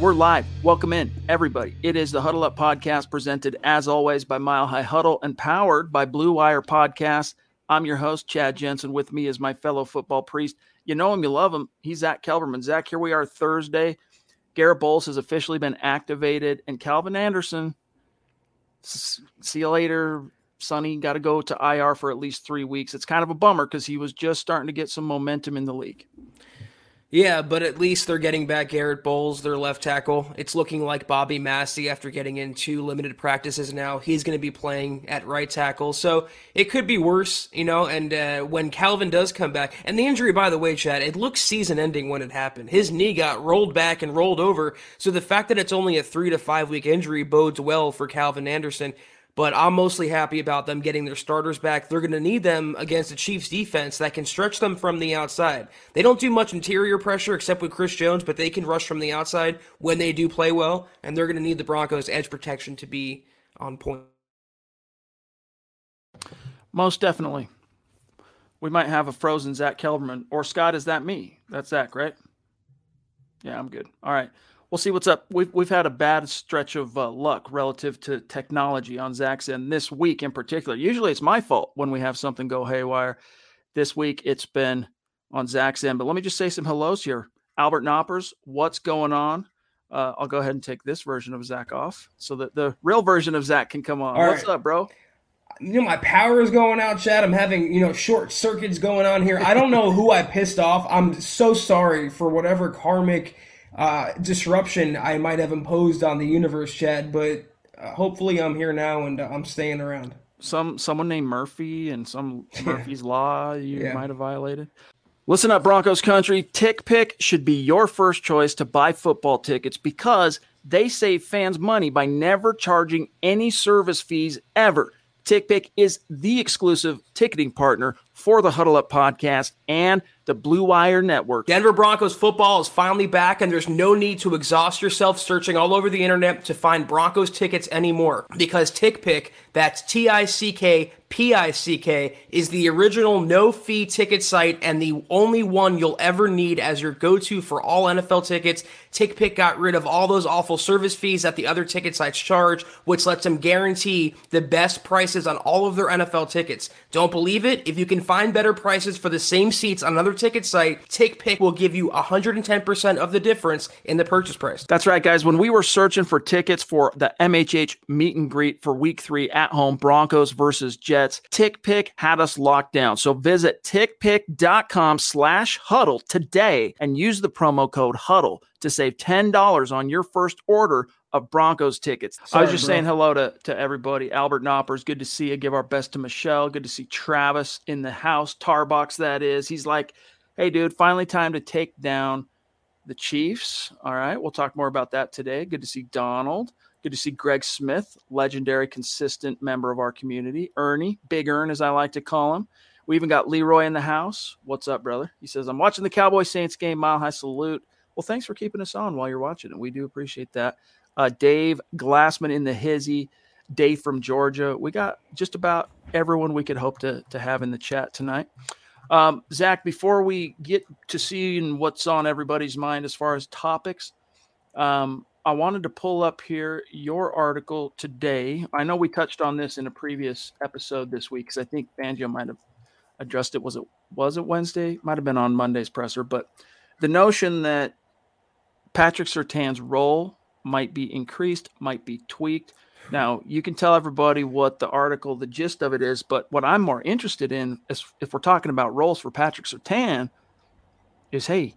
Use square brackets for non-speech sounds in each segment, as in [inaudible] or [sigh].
We're live. Welcome in, everybody. It is the Huddle Up Podcast presented, as always, by Mile High Huddle and powered by Blue Wire Podcast. I'm your host, Chad Jensen. With me is my fellow football priest. You know him, you love him. He's Zack Kelberman. Zack, here we are Thursday. Garrett Bolles has officially been activated, and Calvin Anderson, see you later, Sonny. Got to go to IR for at least three weeks. It's kind of a bummer because he was just starting to get some momentum in the league. Yeah, but at least they're getting back Garrett Bolles, their left tackle. It's looking like Bobby Massie, after getting into limited practices now, he's going to be playing at right tackle. So it could be worse, you know. And uh, when Calvin does come back, and the injury, by the way, Chad, it looks season ending when it happened. His knee got rolled back and rolled over. So the fact that it's only a three to five week injury bodes well for Calvin Anderson but I'm mostly happy about them getting their starters back. They're going to need them against the Chiefs defense that can stretch them from the outside. They don't do much interior pressure except with Chris Jones, but they can rush from the outside when they do play well, and they're going to need the Broncos' edge protection to be on point. Most definitely. We might have a frozen Zack Kelberman. Or Scott, is that me? That's Zack, right? Yeah, I'm good. All right we'll see what's up. We've we've had a bad stretch of uh, luck relative to technology on Zack's end this week in particular. Usually it's my fault when we have something go haywire. This week it's been on Zack's end. But let me just say some hellos here. Albert Knoppers, what's going on? Uh, I'll go ahead and take this version of Zack off so that the real version of Zack can come on. All what's right. up, bro? you know, my power is going out, Chad. I'm having, you know, short circuits going on here. I don't know who I pissed off. I'm so sorry for whatever karmic uh, disruption I might have imposed on the universe, Chad. But uh, hopefully, I'm here now and uh, I'm staying around. Some someone named Murphy and some [laughs] Murphy's Law you yeah. might have violated. Listen up, Broncos country. TickPick should be your first choice to buy football tickets because they save fans money by never charging any service fees ever. TickPick is the exclusive ticketing partner for the Huddle Up podcast and the Blue Wire Network. Denver Broncos football is finally back, and there's no need to exhaust yourself searching all over the internet to find Broncos tickets anymore because TickPick, that's T I C K P I C K, is the original no fee ticket site and the only one you'll ever need as your go to for all NFL tickets. TickPick got rid of all those awful service fees that the other ticket sites charge, which lets them guarantee the best prices on all of their NFL tickets. Don't believe it? If you can find better prices for the same seats on another ticket site, TickPick will give you 110% of the difference in the purchase price. That's right, guys. When we were searching for tickets for the MHH meet and greet for week three at home, Broncos versus Jets, TickPick had us locked down. So visit tickpick.com slash huddle today and use the promo code huddle to save $10 on your first order of Broncos tickets. Sorry, I was just bro. saying hello to, to everybody. Albert Knoppers, good to see you. Give our best to Michelle. Good to see Travis in the house. Tarbox, that is. He's like, hey, dude, finally time to take down the Chiefs. All right. We'll talk more about that today. Good to see Donald. Good to see Greg Smith, legendary, consistent member of our community. Ernie, Big Ern, as I like to call him. We even got Leroy in the house. What's up, brother? He says, I'm watching the Cowboy Saints game. Mile high salute. Well, thanks for keeping us on while you're watching it. We do appreciate that uh, Dave Glassman in the hizzy, Dave from Georgia. We got just about everyone we could hope to, to have in the chat tonight. Um, Zack, before we get to seeing what's on everybody's mind as far as topics, um, I wanted to pull up here your article today. I know we touched on this in a previous episode this week because I think Fangio might have addressed it. Was it was it Wednesday? Might have been on Monday's presser, but the notion that Patrick Surtain's role might be increased, might be tweaked. Now, you can tell everybody what the article, the gist of it is, but what I'm more interested in is if we're talking about roles for Patrick Surtain, is hey,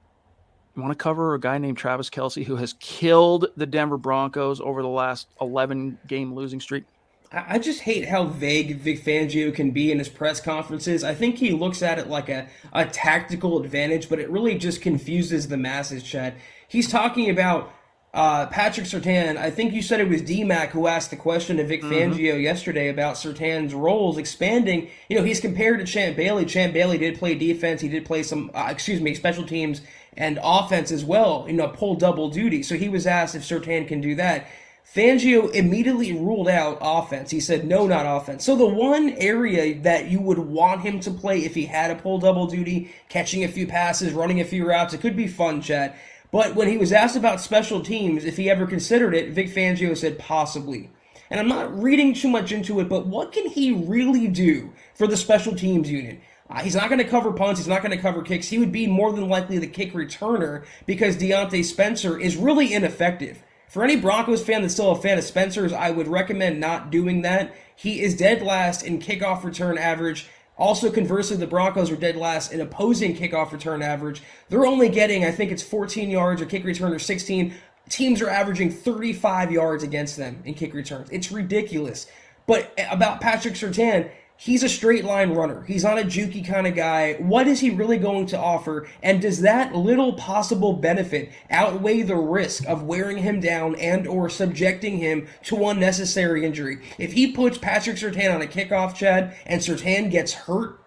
you want to cover a guy named Travis Kelce who has killed the Denver Broncos over the last 11 game losing streak? I just hate how vague Vic Fangio can be in his press conferences. I think he looks at it like a, a tactical advantage, but it really just confuses the masses, Chad. He's talking about uh, Patrick Surtain. I think you said it was DMAC who asked the question to Vic mm-hmm. Fangio yesterday about Surtain's roles expanding. You know, he's compared to Champ Bailey. Champ Bailey did play defense. He did play some, uh, excuse me, special teams and offense as well, you know, pull double duty. So he was asked if Surtain can do that. Fangio immediately ruled out offense. He said, no, not offense. So the one area that you would want him to play if he had a pull double duty, catching a few passes, running a few routes, it could be fun, Chad. But when he was asked about special teams, if he ever considered it, Vic Fangio said possibly. And I'm not reading too much into it, but what can he really do for the special teams unit? Uh, he's not going to cover punts. He's not going to cover kicks. He would be more than likely the kick returner because Diontae Spencer is really ineffective. For any Broncos fan that's still a fan of Spencer's, I would recommend not doing that. He is dead last in kickoff return average also, conversely, the Broncos are dead last in opposing kickoff return average. They're only getting, I think it's 14 yards or kick return or 16. Teams are averaging 35 yards against them in kick returns. It's ridiculous. But about Patrick Surtain, he's a straight line runner. He's not a jukey kind of guy. What is he really going to offer? And does that little possible benefit outweigh the risk of wearing him down and or subjecting him to unnecessary injury? If he puts Patrick Surtain on a kickoff, Chad, and Surtain gets hurt,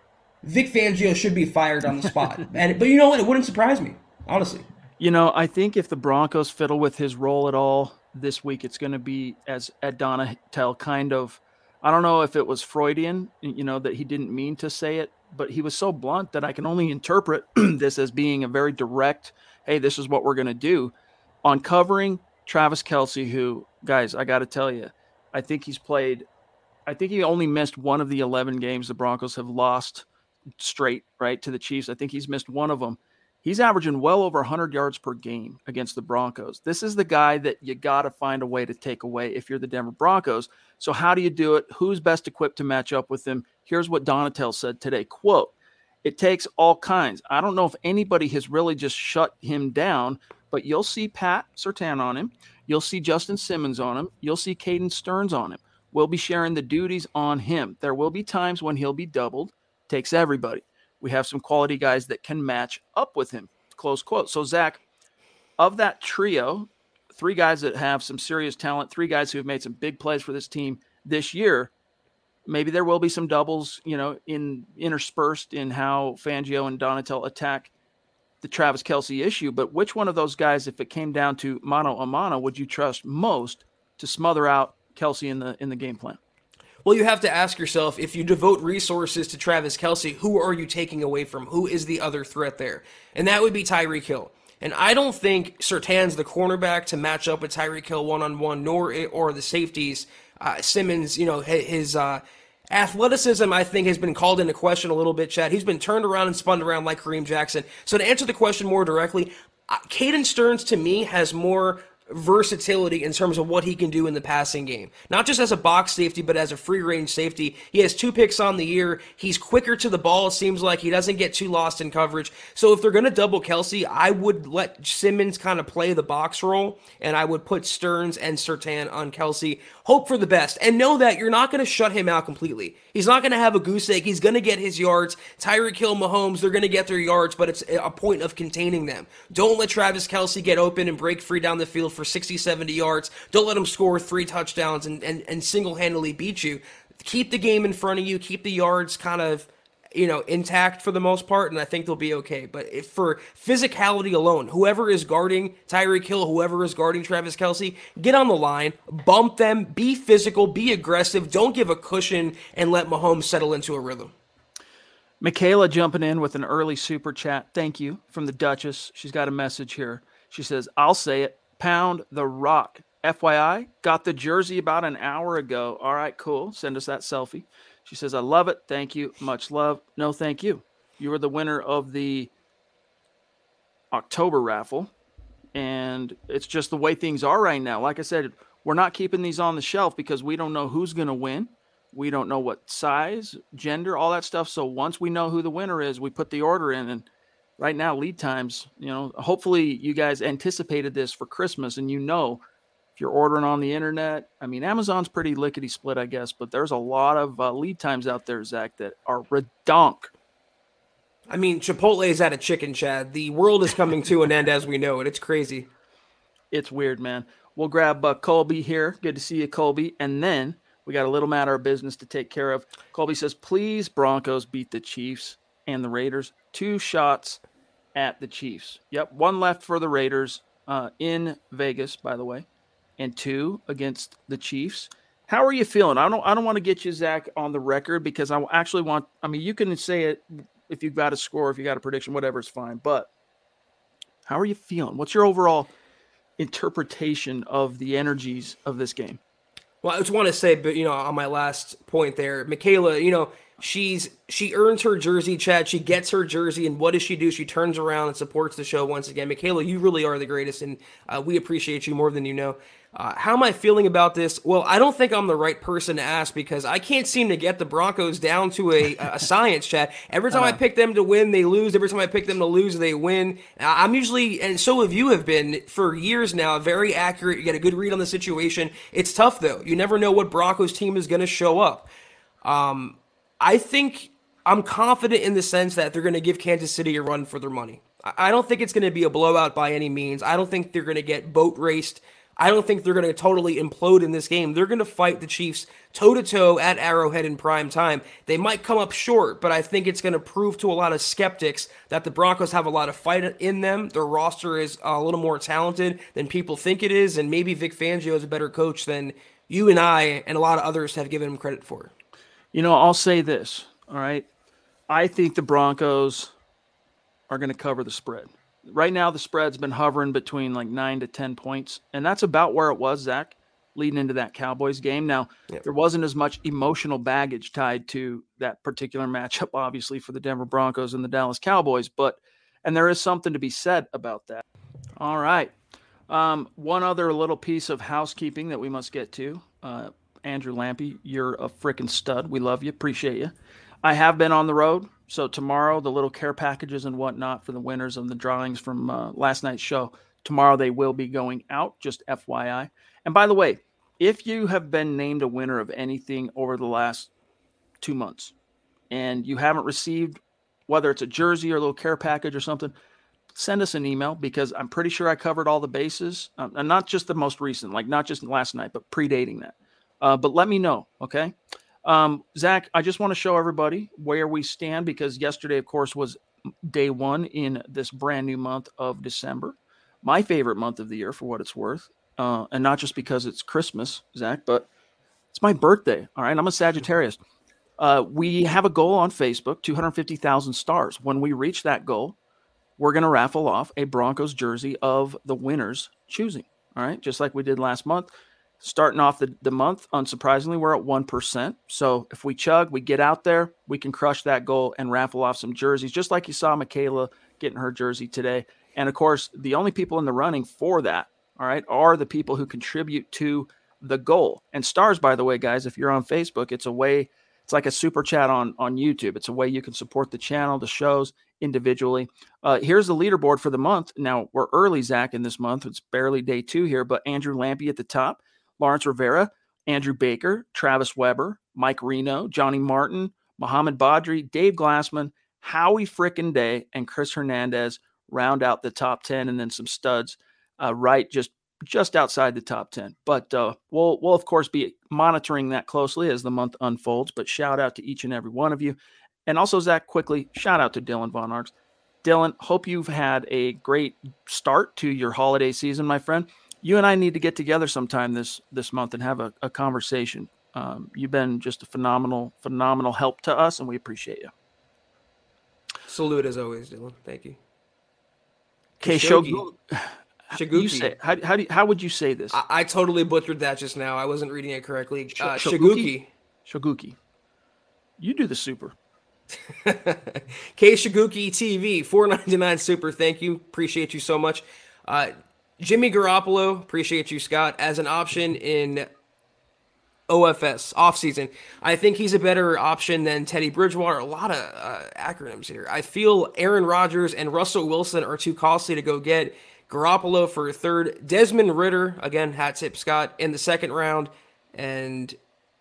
Vic Fangio should be fired on the spot. [laughs] and but you know what? It wouldn't surprise me, honestly. You know, I think if the Broncos fiddle with his role at all this week, it's going to be as Ed Donatell kind of I don't know if it was Freudian, you know, that he didn't mean to say it, but he was so blunt that I can only interpret [clears throat] this as being a very direct, hey, this is what we're going to do. On covering Travis Kelce, who, guys, I got to tell you, I think he's played, I think he only missed one of the 11 games the Broncos have lost straight, right, to the Chiefs. I think he's missed one of them. He's averaging well over 100 yards per game against the Broncos. This is the guy that you got to find a way to take away if you're the Denver Broncos. So how do you do it? Who's best equipped to match up with him? Here's what Donatell said today. Quote, it takes all kinds. I don't know if anybody has really just shut him down, but you'll see Pat Surtain on him. You'll see Justin Simmons on him. You'll see Caden Sterns on him. We'll be sharing the duties on him. There will be times when he'll be doubled. Takes everybody we have some quality guys that can match up with him. Close quote. So, Zack, of that trio, three guys that have some serious talent, three guys who have made some big plays for this team this year. Maybe there will be some doubles, you know, in interspersed in how Fangio and Donatell attack the Travis Kelce issue. But which one of those guys, if it came down to mano a mano, would you trust most to smother out Kelce in the in the game plan? Well, you have to ask yourself if you devote resources to Travis Kelce, who are you taking away from? Who is the other threat there? And that would be Tyreek Hill. And I don't think Surtain's the cornerback to match up with Tyreek Hill one on one, nor or the safeties. Uh, Simmons, you know, his uh, athleticism, I think, has been called into question a little bit. Chad, he's been turned around and spun around like Kareem Jackson. So to answer the question more directly, uh, Caden Sterns to me has more versatility in terms of what he can do in the passing game. Not just as a box safety, but as a free range safety. He has two picks on the year. He's quicker to the ball, it seems like. He doesn't get too lost in coverage. So if they're going to double Kelce, I would let Simmons kind of play the box role, and I would put Sterns and Surtain on Kelce. Hope for the best, and know that you're not going to shut him out completely. He's not going to have a goose egg. He's going to get his yards. Tyreek Hill, Mahomes, they're going to get their yards, but it's a point of containing them. Don't let Travis Kelce get open and break free down the field for 60, 70 yards. Don't let him score three touchdowns and, and, and single handedly beat you. Keep the game in front of you, keep the yards kind of you know, intact for the most part, and I think they'll be okay. But for physicality alone, whoever is guarding Tyreek Hill, whoever is guarding Travis Kelce, get on the line, bump them, be physical, be aggressive. Don't give a cushion and let Mahomes settle into a rhythm. Michaela jumping in with an early super chat. Thank you from the Duchess. She's got a message here. She says, I'll say it pound the rock. FYI, got the jersey about an hour ago. All right, cool. Send us that selfie. She says, I love it. Thank you. Much love. No, thank you. You are the winner of the October raffle. And it's just the way things are right now. Like I said, we're not keeping these on the shelf because we don't know who's going to win. We don't know what size, gender, all that stuff. So once we know who the winner is, we put the order in. And right now, lead times, you know, hopefully you guys anticipated this for Christmas and you know if you're ordering on the internet, I mean, Amazon's pretty lickety split, I guess, but there's a lot of uh, lead times out there, Zack, that are redonk. I mean, Chipotle is at a chicken, Chad. The world is coming to an end as we know it. It's crazy. It's weird, man. We'll grab uh, Colby here. Good to see you, Colby. And then we got a little matter of business to take care of. Colby says, please, Broncos beat the Chiefs and the Raiders. Two shots at the Chiefs. Yep, one left for the Raiders uh, in Vegas, by the way, and two against the Chiefs. How are you feeling? I don't. I don't want to get you, Zack, on the record because I actually want. I mean, you can say it if you've got a score, if you got a prediction, whatever, it's fine. But how are you feeling? What's your overall interpretation of the energies of this game? Well, I just want to say, but you know, on my last point there, Michaela, you know, she's she earns her jersey, Chad. She gets her jersey, and what does she do? She turns around and supports the show once again. Michaela, you really are the greatest, and uh, we appreciate you more than you know. Uh, how am I feeling about this? Well, I don't think I'm the right person to ask because I can't seem to get the Broncos down to a, a science Chad. Every time uh, I uh-huh. pick them to win, they lose. Every time I pick them to lose, they win. I'm usually, and so have you have been for years now, very accurate. You get a good read on the situation. It's tough though. You never know what Broncos team is going to show up. Um, I think I'm confident in the sense that they're going to give Kansas City a run for their money. I don't think it's going to be a blowout by any means. I don't think they're going to get boat raced I don't think they're going to totally implode in this game. They're going to fight the Chiefs toe to toe at Arrowhead in prime time. They might come up short, but I think it's going to prove to a lot of skeptics that the Broncos have a lot of fight in them. Their roster is a little more talented than people think it is, and maybe Vic Fangio is a better coach than you and I and a lot of others have given him credit for. You know, I'll say this, all right? I think the Broncos are going to cover the spread right now the spread's been hovering between like nine to ten points, and that's about where it was, Zack, leading into that Cowboys game. Now yep. there wasn't as much emotional baggage tied to that particular matchup, [laughs] obviously for the Denver Broncos and the Dallas Cowboys, but and there is something to be said about that. All right. Um, one other little piece of housekeeping that we must get to. Uh, Andrew Lampy, you're a freaking stud. We love you. Appreciate you. I have been on the road. So tomorrow, the little care packages and whatnot for the winners of the drawings from uh, last night's show. Tomorrow they will be going out. Just FYI. And by the way, if you have been named a winner of anything over the last two months, and you haven't received whether it's a jersey or a little care package or something, send us an email because I'm pretty sure I covered all the bases, um, and not just the most recent, like not just last night, but predating that. Uh, but let me know, okay? Um, Zack, I just want to show everybody where we stand because yesterday, of course, was day one in this brand new month of December, my favorite month of the year for what it's worth. Uh, and not just because it's Christmas, Zack, but it's my birthday. All right. I'm a Sagittarius. Uh, we have a goal on Facebook 250,000 stars. When we reach that goal, we're going to raffle off a Broncos jersey of the winner's choosing. All right. Just like we did last month starting off the, the month, unsurprisingly, we're at 1%. So if we chug, we get out there, we can crush that goal and raffle off some jerseys, just like you saw Michaela getting her jersey today. And of course, the only people in the running for that, all right, are the people who contribute to the goal. And stars, by the way, guys, if you're on Facebook, it's a way, it's like a super chat on, on YouTube. It's a way you can support the channel, the shows individually. Uh, here's the leaderboard for the month. Now, we're early, Zack, in this month. It's barely day two here, but Andrew Lampy at the top. Lawrence Rivera, Andrew Baker, Travis Weber, Mike Reno, Johnny Martin, Mohamed Badri, Dave Glassman, Howie Frickin' Day, and Chris Hernandez round out the top 10 and then some studs uh, right just just outside the top 10 but uh, we'll we'll of course be monitoring that closely as the month unfolds. But shout out to each and every one of you. And also zack quickly shout out to dylan von arks dylan hope you've had a great start to your holiday season my friend you and I need to get together sometime this this month and have a, a conversation. Um, you've been just a phenomenal, phenomenal help to us, and we appreciate you. Salute as always, Dylan. Thank you. Okay, Shogu. You say how, how, do you, how would you say this? I, I, totally butchered that just now. I wasn't reading it correctly. Uh, Shoguki. Shoguki. You do the super. [laughs] K Shoguki TV, four ninety nine super. Thank you, appreciate you so much. Uh, Jimmy Garoppolo, appreciate you, Scott, as an option in OFS offseason. I think he's a better option than Teddy Bridgewater. A lot of uh, acronyms here. I feel Aaron Rodgers and Russell Wilson are too costly to go get. Garoppolo for third, Desmond Ridder again, hat tip Scott in the second round, and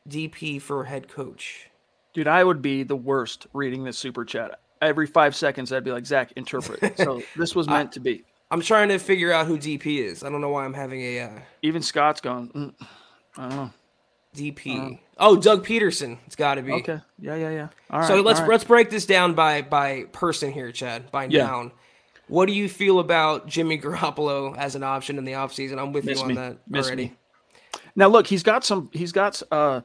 DP for head coach. Dude, I would be the worst reading this super chat. Every five seconds, I'd be like, Zack, interpret. So this was [laughs] meant I, to be. I'm trying to figure out who DP is. I don't know why I'm having a. Uh, Even Scott's going. Mm, I don't know. DP. Oh, Doug Pederson. It's got to be. Okay. Yeah, yeah, yeah. All right. So let's right. let's break this down by by person here, Chad. By yeah. noun. What do you feel about Jimmy Garoppolo as an option in the offseason? I'm with Miss you on me. that Miss already. Me. Now look, he's got some. He's got uh,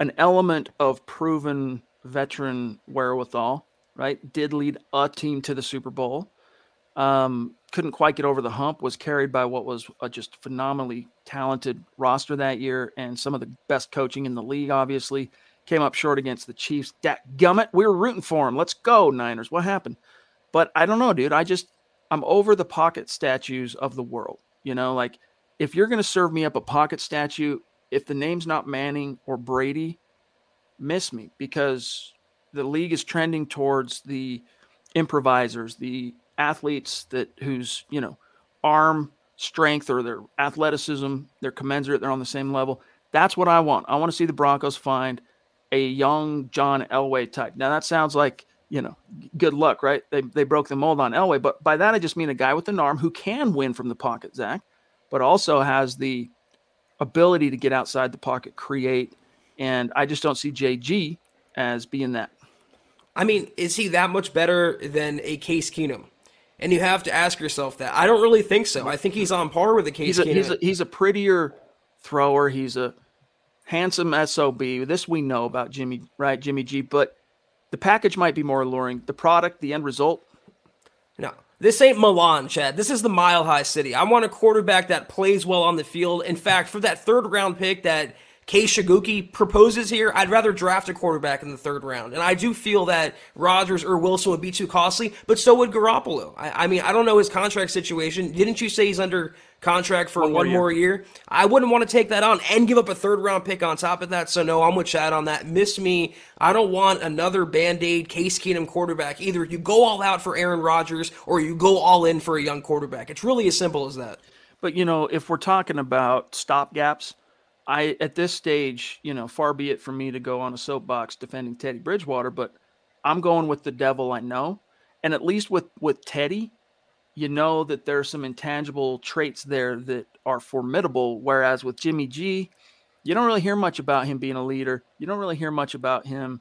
an element of proven veteran wherewithal. Right, did lead a team to the Super Bowl. Um, couldn't quite get over the hump. Was carried by what was a just phenomenally talented roster that year and some of the best coaching in the league, obviously. Came up short against the Chiefs. That gummit, we were rooting for him. Let's go, Niners. What happened? But I don't know, dude. I just, I'm over the pocket statues of the world. You know, like if you're going to serve me up a pocket statue, if the name's not Manning or Brady, miss me because the league is trending towards the improvisers, the athletes that whose, you know, arm strength or their athleticism, they're commensurate, they're on the same level. That's what I want. I want to see the Broncos find a young John Elway type. Now that sounds like, you know, good luck, right? They, they broke the mold on Elway, but by that I just mean a guy with an arm who can win from the pocket, Zack, but also has the ability to get outside the pocket, create, and I just don't see JG as being that. I mean, is he that much better than a Case Keenum? And you have to ask yourself that. I don't really think so. I think he's on par with the Case he's a, He's a, he's a prettier thrower. He's a handsome SOB. This we know about Jimmy, right? Jimmy G. But the package might be more alluring. The product, the end result. No, this ain't Milan, Chad. This is the Mile High City. I want a quarterback that plays well on the field. In fact, for that third round pick that Kei Shiguki proposes here, I'd rather draft a quarterback in the third round. And I do feel that Rodgers or Wilson would be too costly, but so would Garoppolo. I, I mean, I don't know his contract situation. Didn't you say he's under contract for one, one more, year. year? I wouldn't want to take that on and give up a third round pick on top of that. So no, I'm with Chad on that. Miss me. I don't want another band-aid Case Keenum quarterback. Either you go all out for Aaron Rodgers or you go all in for a young quarterback. It's really as simple as that. But you know, if we're talking about stopgaps, I at this stage, you know, far be it from me to go on a soapbox defending Teddy Bridgewater, but I'm going with the devil I know. And at least with with Teddy, you know that there's some intangible traits there that are formidable. Whereas with Jimmy G, you don't really hear much about him being a leader. You don't really hear much about him,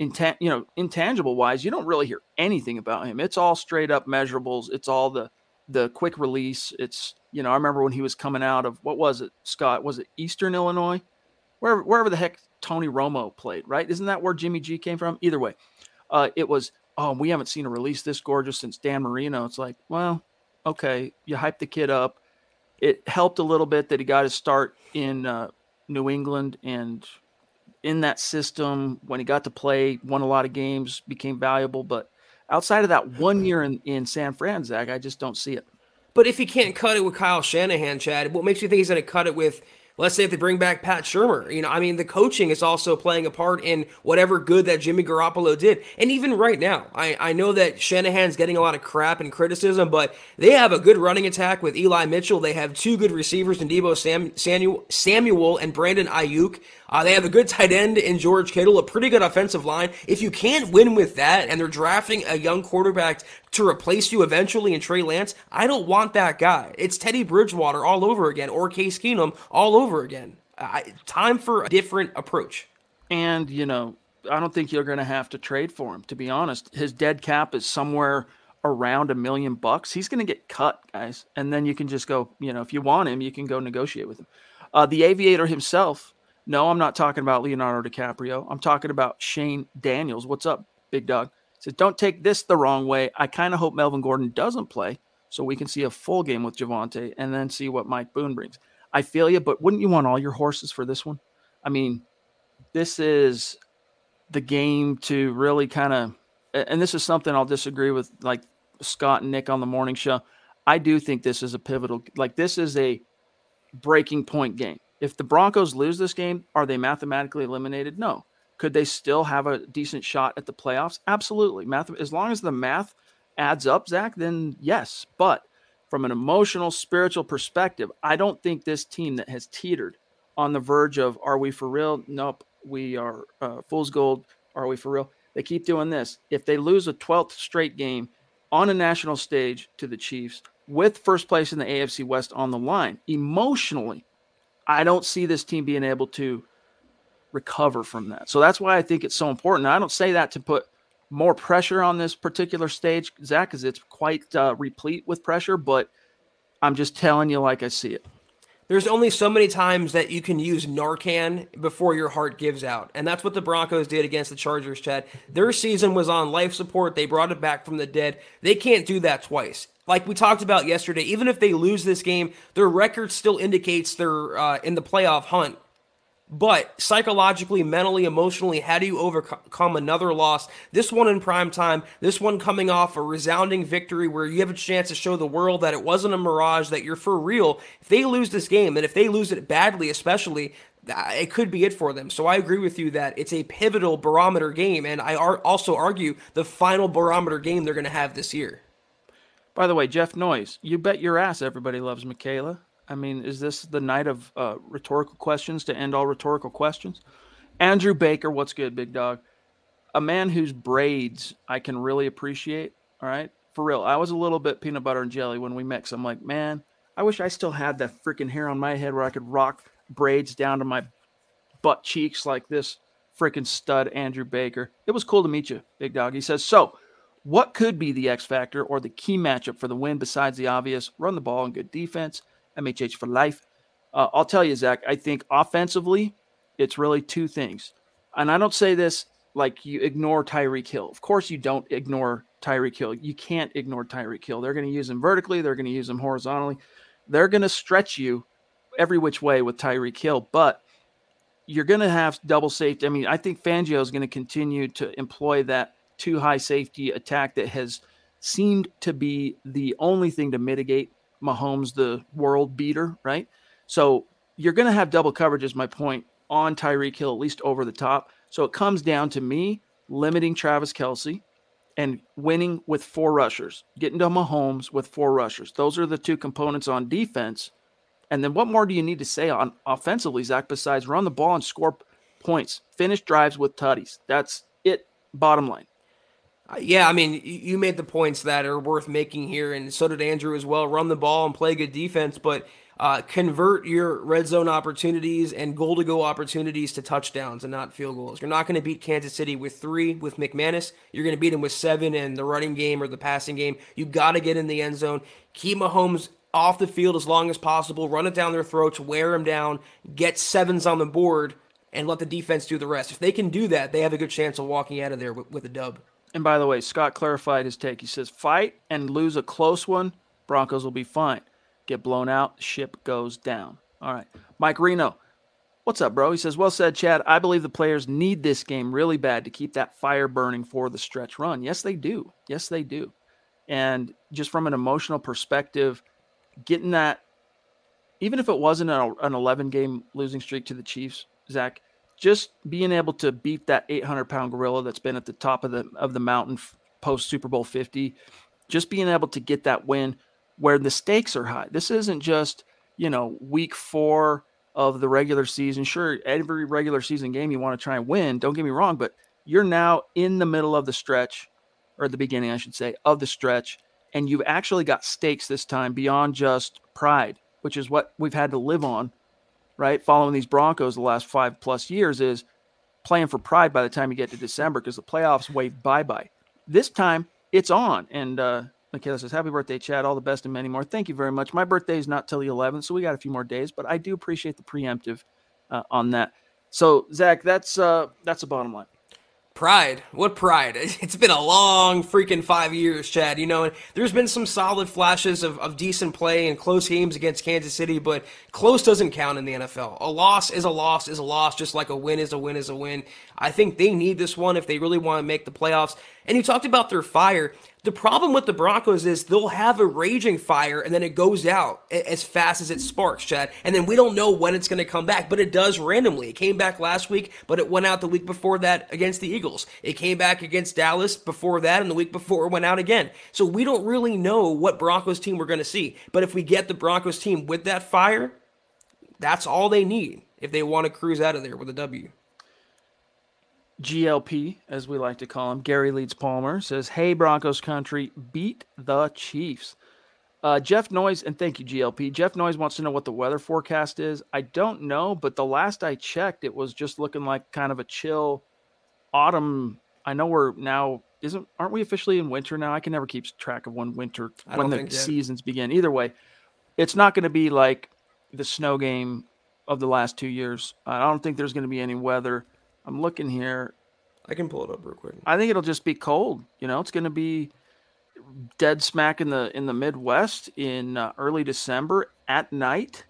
intan- you know, intangible wise. You don't really hear anything about him. It's all straight up measurables. It's all the the quick release. It's you know, I remember when he was coming out of what was it, Scott? Was it Eastern Illinois? Wherever, wherever the heck Tony Romo played, right? Isn't that where Jimmy G came from? Either way, uh, it was. Oh, we haven't seen a release this gorgeous since Dan Marino. It's like, well, okay, you hyped the kid up. It helped a little bit that he got his start in uh, New England and in that system when he got to play, won a lot of games, became valuable. But outside of that one year in, in San Fran, Zack, I just don't see it. But if he can't cut it with Kyle Shanahan, Chad, what makes you think he's going to cut it with Let's say if they bring back Pat Shurmur, you know, I mean, the coaching is also playing a part in whatever good that Jimmy Garoppolo did. And even right now, I, I know that Shanahan's getting a lot of crap and criticism, but they have a good running attack with Eli Mitchell. They have two good receivers in Deebo Sam, Samuel, Samuel and Brandon Aiyuk. Uh, they have a good tight end in George Kittle, a pretty good offensive line. If you can't win with that, and they're drafting a young quarterback to replace you eventually in Trey Lance, I don't want that guy. It's Teddy Bridgewater all over again, or Case Keenum all over again. Time for a different approach. And, you know, I don't think you're going to have to trade for him, to be honest. His dead cap is somewhere around a million bucks. He's going to get cut, guys. And then you can just go, you know, if you want him, you can go negotiate with him. Uh, the aviator himself no, I'm not talking about Leonardo DiCaprio. I'm talking about Shane Daniels. What's up, big dog? says, don't take this the wrong way. I kind of hope Melvin Gordon doesn't play so we can see a full game with Javonte and then see what Mike Boone brings. I feel you, but wouldn't you want all your horses for this one? I mean, this is the game to really kind of, and this is something I'll disagree with like Scott and Nick on the morning show. I do think this is a pivotal, like this is a breaking point game. If the Broncos lose this game, are they mathematically eliminated? No. Could they still have a decent shot at the playoffs? Absolutely. Math, as long as the math adds up, Zack, then yes. But from an emotional, spiritual perspective, I don't think this team that has teetered on the verge of are we for real? Nope, we are uh, fool's gold. Are we for real? They keep doing this. If they lose a 12th straight game on a national stage to the Chiefs with first place in the AFC West on the line, emotionally, I don't see this team being able to recover from that. So that's why I think it's so important. I don't say that to put more pressure on this particular stage, Zack, because it's quite uh, replete with pressure, but I'm just telling you like I see it. There's only so many times that you can use Narcan before your heart gives out. And that's what the Broncos did against the Chargers, Chad. Their season was on life support. They brought it back from the dead. They can't do that twice. Like we talked about yesterday, even if they lose this game, their record still indicates they're uh, in the playoff hunt. But psychologically, mentally, emotionally, how do you overcome another loss? This one in prime time, this one coming off a resounding victory where you have a chance to show the world that it wasn't a mirage, that you're for real. If they lose this game, and if they lose it badly, especially, uh, it could be it for them. So I agree with you that it's a pivotal barometer game, and I also argue the final barometer game they're going to have this year. By the way, Jeff Noyes, you bet your ass everybody loves Michaela. I mean, is this the night of uh, rhetorical questions to end all rhetorical questions? Andrew Baker, what's good, big dog? A man whose braids I can really appreciate. All right. For real. I was a little bit peanut butter and jelly when we mix. I'm like, man, I wish I still had that freaking hair on my head where I could rock braids down to my butt cheeks like this freaking stud, Andrew Baker. It was cool to meet you, big dog. He says, so what could be the X factor or the key matchup for the win besides the obvious run the ball and good defense? MHH for life. Uh, I'll tell you, Zach, I think offensively, it's really two things. And I don't say this like you ignore Tyreek Hill. Of course, you don't ignore Tyreek Hill. You can't ignore Tyreek Hill. They're going to use him vertically, they're going to use him horizontally. They're going to stretch you every which way with Tyreek Hill, but you're going to have double safety. I mean, I think Fangio is going to continue to employ that two high safety attack that has seemed to be the only thing to mitigate Mahomes the world beater, right? So you're going to have double coverage, is my point, on Tyreek Hill, at least over the top. So it comes down to me limiting Travis Kelce and winning with four rushers, getting to Mahomes with four rushers. Those are the two components on defense. And then what more do you need to say on offensively, Zack, besides run the ball and score points, finish drives with tutties? That's it, bottom line. Yeah, I mean, you made the points that are worth making here, and so did Andrew as well. Run the ball and play good defense, but uh, convert your red zone opportunities and goal to go opportunities to touchdowns and not field goals. You're not going to beat Kansas City with three with McManus. You're going to beat them with seven in the running game or the passing game. You got to get in the end zone. Keep Mahomes off the field as long as possible. Run it down their throats, wear them down, get sevens on the board, and let the defense do the rest. If they can do that, they have a good chance of walking out of there with, with a dub. And by the way, Scott clarified his take. He says, fight and lose a close one, Broncos will be fine. Get blown out, ship goes down. All right. Mike Reno, what's up, bro? He says, well said, Chad. I believe the players need this game really bad to keep that fire burning for the stretch run. Yes, they do. Yes, they do. And just from an emotional perspective, getting that, even if it wasn't an 11 game losing streak to the Chiefs, Zack, just being able to beat that 800 pound gorilla that's been at the top of the of the mountain post Super Bowl 50, just being able to get that win where the stakes are high. This isn't just you know week four of the regular season. Sure, every regular season game you want to try and win. Don't get me wrong, but you're now in the middle of the stretch, or the beginning, I should say, of the stretch, and you've actually got stakes this time beyond just pride, which is what we've had to live on right, following these Broncos the last five plus years is playing for pride by the time you get to December because the playoffs wave bye bye. This time it's on. And uh, Michaela says, Happy birthday, Chad. All the best and many more. Thank you very much. My birthday is not till the 11th, so we got a few more days, but I do appreciate the preemptive uh, on that. So, Zack, that's uh, that's the bottom line. Pride. What pride? [laughs] It's been a long freaking five years, Chad. You know, and there's been some solid flashes of, of decent play and close games against Kansas City, but close doesn't count in the NFL. A loss is a loss is a loss, just like a win is a win is a win. I think they need this one if they really want to make the playoffs. And you talked about their fire. The problem with the Broncos is they'll have a raging fire and then it goes out as fast as it sparks, Chad. And then we don't know when it's going to come back, but it does randomly. It came back last week, but it went out the week before that against the Eagles. It came back against Dallas before that, and the week before it went out again. So we don't really know what Broncos team we're going to see. But if we get the Broncos team with that fire, that's all they need if they want to cruise out of there with a W. GLP, as we like to call him, Gary Leeds Palmer says, Hey, Broncos country, beat the Chiefs. Uh, Jeff Noyes, and thank you, GLP. Jeff Noyes wants to know what the weather forecast is. I don't know, but the last I checked, it was just looking like kind of a chill autumn. I know we're now isn't aren't we officially in winter now? I can never keep track of when winter when the seasons begin. Either way, it's not going to be like the snow game of the last two years. I don't think there's going to be any weather. I'm looking here. I can pull it up real quick. I think it'll just be cold. You know, it's going to be dead smack in the in the Midwest in uh, early December at night.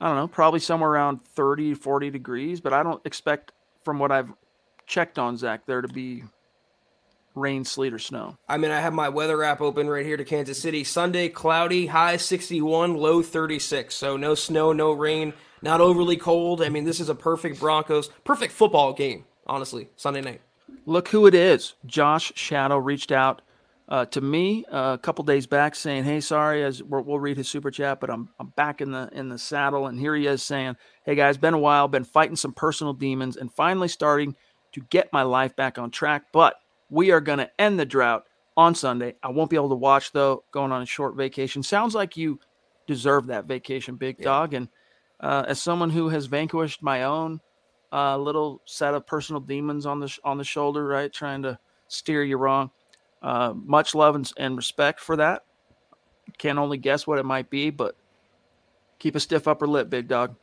I don't know, probably somewhere around 30, 40 degrees, but I don't expect from what I've checked on Zack there to be rain, sleet, or snow. I mean, I have my weather app open right here to Kansas City. Sunday, cloudy, high 61, low 36. So no snow, no rain not overly cold. I mean, this is a perfect Broncos, perfect football game, honestly, Sunday night. Look who it is. Josh Shadow reached out uh, to me uh, a couple days back saying, "Hey, sorry, as we'll read his super chat, but I'm I'm back in the in the saddle." And here he is saying, "Hey guys, been a while, been fighting some personal demons, and finally starting to get my life back on track. But we are going to end the drought on Sunday. I won't be able to watch though, going on a short vacation. Sounds like you deserve that vacation, big yeah. dog, and." uh, as someone who has vanquished my own uh, little set of personal demons on the sh- on the shoulder, right, trying to steer you wrong. Uh, much love and, and, respect for that. Can only guess what it might be, but keep a stiff upper lip, big dog.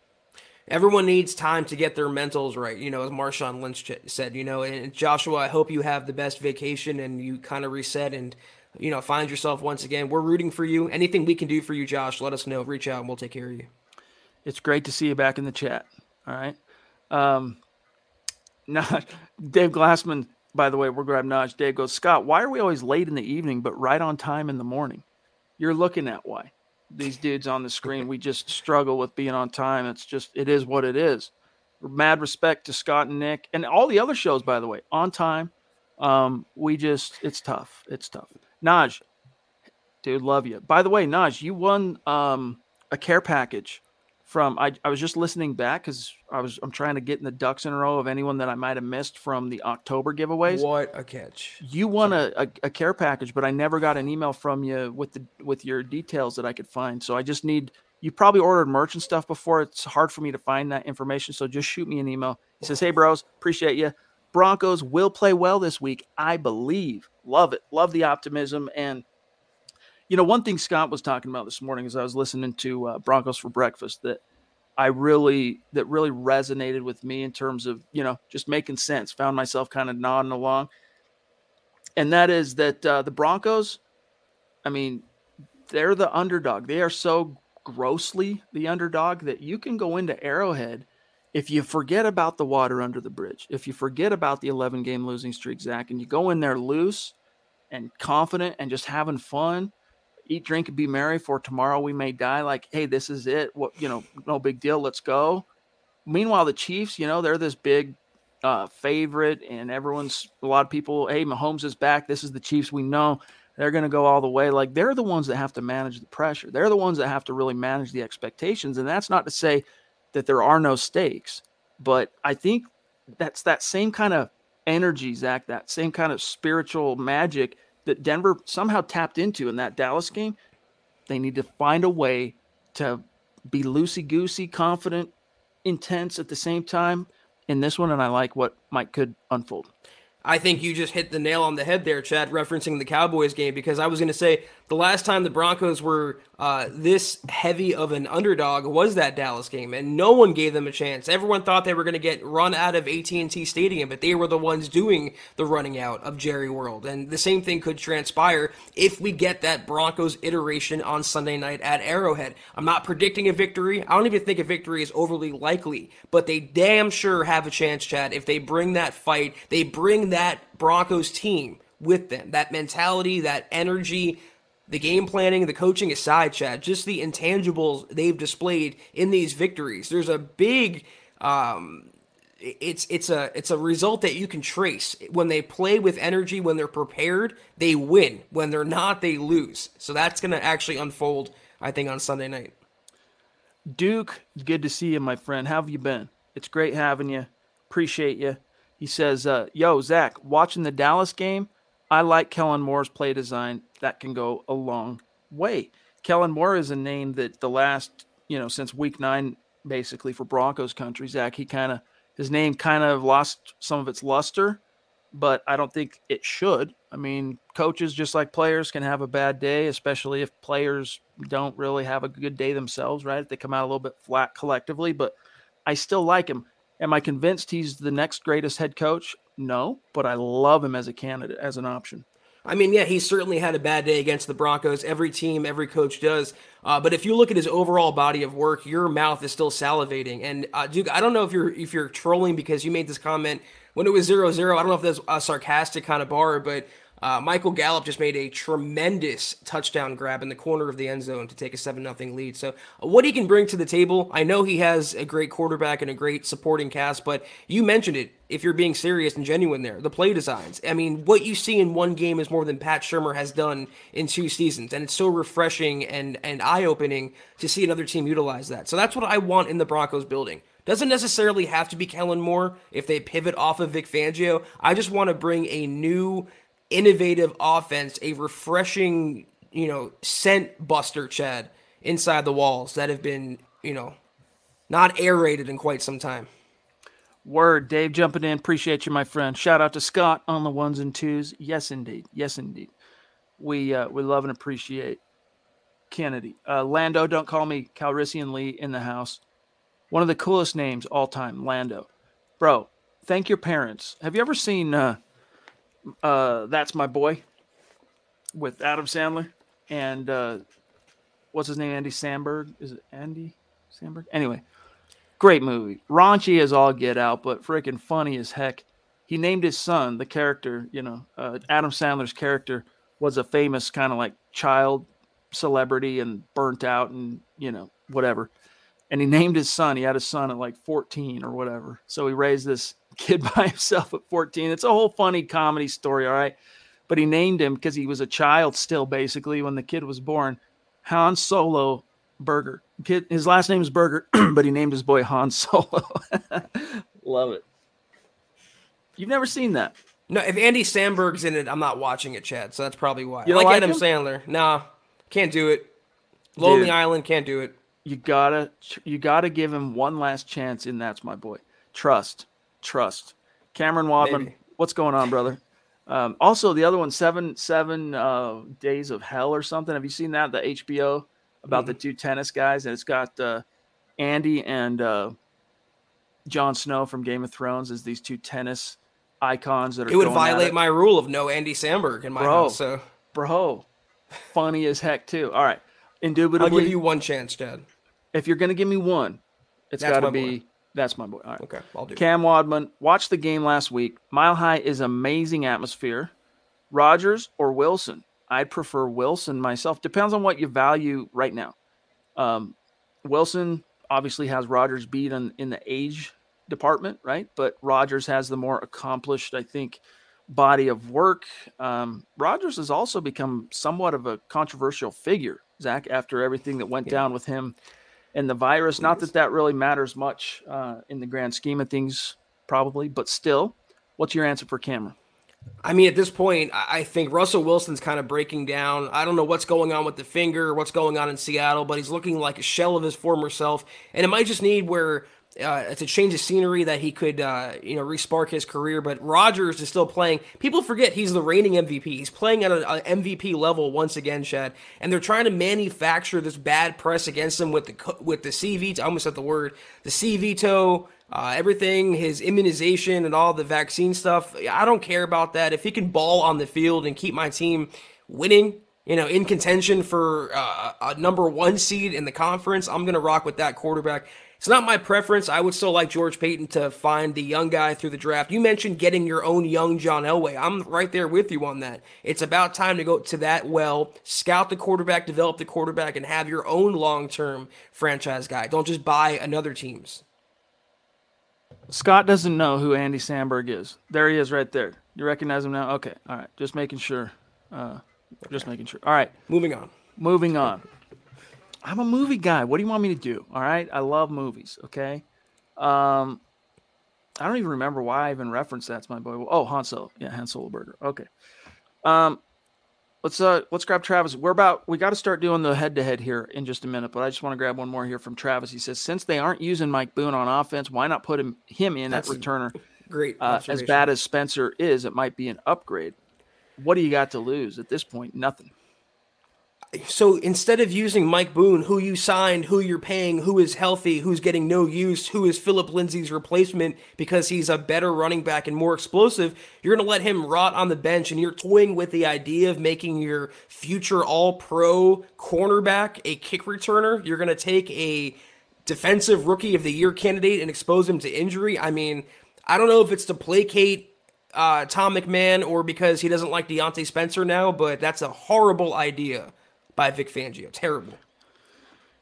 Everyone needs time to get their mentals right, you know, as Marshawn Lynch said, you know, and Joshua, I hope you have the best vacation and you kind of reset and, you know, find yourself once again. We're rooting for you. Anything we can do for you, Josh, let us know. Reach out and we'll take care of you. It's great to see you back in the chat. All right. Um, [laughs] not Dave Glassman, by the way, we're grab Naj. Dave goes, Scott, why are we always late in the evening but right on time in the morning? You're looking at why. These dudes on the screen, [laughs] we just struggle with being on time. It's just, it is what it is. Mad respect to Scott and Nick and all the other shows, by the way, on time. Um, we just, it's tough. It's tough. Naj, dude, love you. By the way, Naj, you won um, a care package from I, I was just listening back because I was I'm trying to get in the ducks in a row of anyone that I might have missed from the October giveaways. What a catch! You won a, a, a, care package, but I never got an email from you with the with your details that I could find. So I just need you probably ordered merch and stuff before. It's hard for me to find that information. So just shoot me an email. He says, Hey bros, appreciate you. Broncos will play well this week. I believe. Love it. Love the optimism and you know, one thing Scott was talking about this morning as I was listening to uh, Broncos for breakfast that I really that really resonated with me in terms of you know just making sense. Found myself kind of nodding along, and that is that uh, the Broncos. I mean, they're the underdog. They are so grossly the underdog that you can go into Arrowhead if you forget about the water under the bridge, if you forget about the 11 game losing streak, Zack, and you go in there loose and confident and just having fun eat, drink, and be merry, for tomorrow we may die. Like, hey, this is it. What you know, no big deal. Let's go. Meanwhile, the Chiefs, you know, they're this big uh, favorite, and everyone's a lot of people. Hey, Mahomes is back. This is the Chiefs. We know they're going to go all the way. Like they're the ones that have to manage the pressure. They're the ones that have to really manage the expectations. And that's not to say that there are no stakes, but I think that's that same kind of energy, Zack. That same kind of spiritual magic that Denver somehow tapped into in that Dallas game. They need to find a way to be loosey goosey, confident, intense at the same time in this one, and I like what Mike could unfold. I think you just hit the nail on the head there, Chad, referencing the Cowboys game, because I was going to say the last time the Broncos were uh, this heavy of an underdog was that Dallas game, and no one gave them a chance. Everyone thought they were going to get run out of AT&T Stadium, but they were the ones doing the running out of Jerry World, and the same thing could transpire if we get that Broncos iteration on Sunday night at Arrowhead. I'm not predicting a victory. I don't even think a victory is overly likely, but they damn sure have a chance, Chad, if they bring that fight, they bring that Broncos team with them. That mentality, that energy, the game planning, the coaching aside, Chad, just the intangibles they've displayed in these victories. There's a big um, it's it's a it's a result that you can trace. When they play with energy, when they're prepared, they win. When they're not, they lose. So that's going to actually unfold, I think, on Sunday night. Duke, good to see you, my friend. How have you been? It's great having you. Appreciate you. He says, uh, "Yo, Zack, watching the Dallas game, I like Kellen Moore's play design. That can go a long way. Kellen Moore is a name that the last, you know, since week nine, basically for Broncos country, Zack, he kind of." his name kind of lost some of its luster, but I don't think it should. I mean, coaches, just like players, can have a bad day, especially if players don't really have a good day themselves, right? If they come out a little bit flat collectively, but I still like him. Am I convinced he's the next greatest head coach? No, but I love him as a candidate, as an option. I mean, yeah, he certainly had a bad day against the Broncos. Every team, every coach does. Uh, but if you look at his overall body of work, your mouth is still salivating. And uh, Duke, I don't know if you're if you're trolling because you made this comment when it was zero zero. I don't know if that's a sarcastic kind of bar, but uh, Michael Gallup just made a tremendous touchdown grab in the corner of the end zone to take a 7 0 lead. So, uh, what he can bring to the table, I know he has a great quarterback and a great supporting cast, but you mentioned it. If you're being serious and genuine there, the play designs. I mean, what you see in one game is more than Pat Shurmur has done in two seasons. And it's so refreshing and, and eye opening to see another team utilize that. So, that's what I want in the Broncos building. Doesn't necessarily have to be Kellen Moore if they pivot off of Vic Fangio. I just want to bring a new innovative offense, a refreshing, you know, scent buster, Chad, inside the walls that have been, you know, not aerated in quite some time. Word, Dave jumping in. Appreciate you, my friend. Shout out to Scott on the ones and twos. Yes, indeed. Yes, indeed. We uh, we love and appreciate Kennedy. Uh, Lando, don't call me Calrissian Lee in the house. One of the coolest names all time, Lando. Bro, thank your parents. Have you ever seen uh, uh, That's My Boy with Adam Sandler and uh, what's his name? Andy Samberg. Is it Andy Samberg? Anyway, great movie. Raunchy as all get out, but freaking funny as heck. He named his son, the character, you know, uh, Adam Sandler's character was a famous kind of like child celebrity and burnt out and, you know, whatever. And he [laughs] named his son. He had a son at like 14 or whatever. So he raised this kid [laughs] by himself at 14. It's a whole funny comedy story, all right. But he named him because he was a child still, basically, when the kid was born. Han Solo Burger. Kid, his last name is Burger, [clears throat] but he named his boy Han Solo. [laughs] Love it. You've never seen that? No, if Andy Samberg's in it, I'm not watching it, Chad. So that's probably why. You like, like Adam him? Sandler. Nah, can't do it. Lonely Dude, Island, can't do it. You gotta, you gotta give him one last chance, and that's my boy. Trust trust. Cameron Wadman, Maybe. what's going on, brother? Um, also, the other one, seven seven uh, days of hell or something. Have you seen that? The HBO about mm-hmm. the two tennis guys, and it's got uh, Andy and uh, Jon Snow from Game of Thrones as these two tennis icons that are. It would violate my rule of no Andy Samberg in my bro, house. So, bro, funny as heck too. All right, indubitably, I'll give you one chance, Dad. If you're gonna give me one, it's got to be. Boy. That's my boy. All right. Okay, I'll do. Cam Wadman watched the game last week. Mile High is amazing atmosphere. Rodgers or Wilson? I'd prefer Wilson myself. Depends on what you value right now. Um, Wilson obviously has Rodgers beat in, in the age department, right? But Rodgers has the more accomplished, I think, body of work. Um, Rodgers has also become somewhat of a controversial figure, Zack, after everything that went yeah. down with him and the virus. Not that that really matters much uh, in the grand scheme of things, probably, but still, what's your answer for Cameron? I mean, at this point, I think Russell Wilson's kind of breaking down. I don't know what's going on with the finger, what's going on in Seattle, but he's looking like a shell of his former self. And it might just need where uh, a change of scenery that he could, uh, you know, respark his career. But Rodgers is still playing. People forget he's the reigning MVP. He's playing at an MVP level once again, Chad. And they're trying to manufacture this bad press against him with the with the C veto. I almost said the word the C veto. Uh, everything, his immunization and all the vaccine stuff. I don't care about that. If he can ball on the field and keep my team winning, you know, in contention for uh, a number one seed in the conference, I'm going to rock with that quarterback. It's not my preference. I would still like George Paton to find the young guy through the draft. You mentioned getting your own young John Elway. I'm right there with you on that. It's about time to go to that well, scout the quarterback, develop the quarterback, and have your own long term franchise guy. Don't just buy another team's. Scott doesn't know who Andy Samberg is. There he is right there. You recognize him now? Okay. All right. Just making sure. Uh, just making sure. All right. Moving on. Moving on. I'm a movie guy. What do you want me to do? All right. I love movies. Okay. Um, I don't even remember why I even referenced that to my boy. Oh, Han Solo. Yeah, Han Solo burger. Okay. Um, let's uh let's grab Travis. We're about we got to start doing the head to head here in just a minute, but I just want to grab one more here from Travis. He says since they aren't using Mike Boone on offense, why not put him him in That's at returner? Great. Uh, as bad as Spencer is, it might be an upgrade. What do you got to lose at this point? Nothing so instead of using Mike Boone, who you signed, who you're paying, who is healthy, who's getting no use, who is Philip Lindsay's replacement because he's a better running back and more explosive, you're going to let him rot on the bench and you're toying with the idea of making your future all pro cornerback a kick returner. You're going to take a defensive rookie of the year candidate and expose him to injury. I mean, I don't know if it's to placate uh, Tom McMahon or because he doesn't like Diontae Spencer now, but that's a horrible idea by Vic Fangio. Terrible.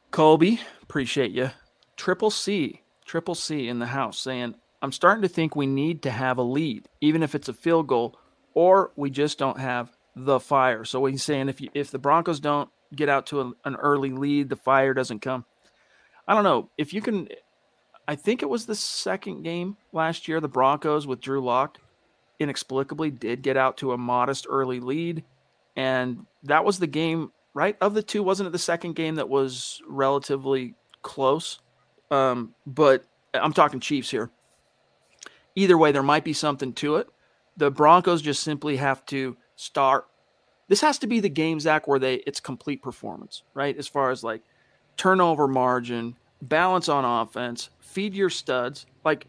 Colby, appreciate you. Triple C, Triple C in the house saying, I'm starting to think we need to have a lead, even if it's a field goal, or we just don't have the fire. So he's saying if you, if the Broncos don't get out to a, an early lead, the fire doesn't come. I don't know if you can. I think it was the second game last year. The Broncos with Drew Lock inexplicably did get out to a modest early lead, and that was the game right? Of the two, wasn't it the second game that was relatively close? Um, but I'm talking Chiefs here. Either way, there might be something to it. The Broncos just simply have to start. This has to be the game, Zack, where they it's complete performance, right? As far as like turnover margin, balance on offense, feed your studs. Like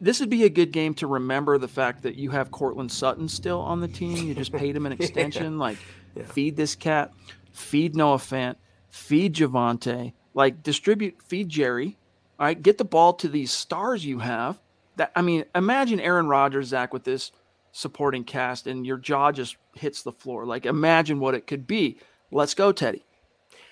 this would be a good game to remember the fact that you have Courtland Sutton still on the team. You just paid him an [laughs] extension. yeah. Like, yeah. feed this cat feed Noah Fant, feed Javonte, like distribute, feed Jerry. All right, get the ball to these stars you have. That I mean, imagine Aaron Rodgers, Zack, with this supporting cast, and your jaw just hits the floor. Like, imagine what it could be. Let's go, Teddy.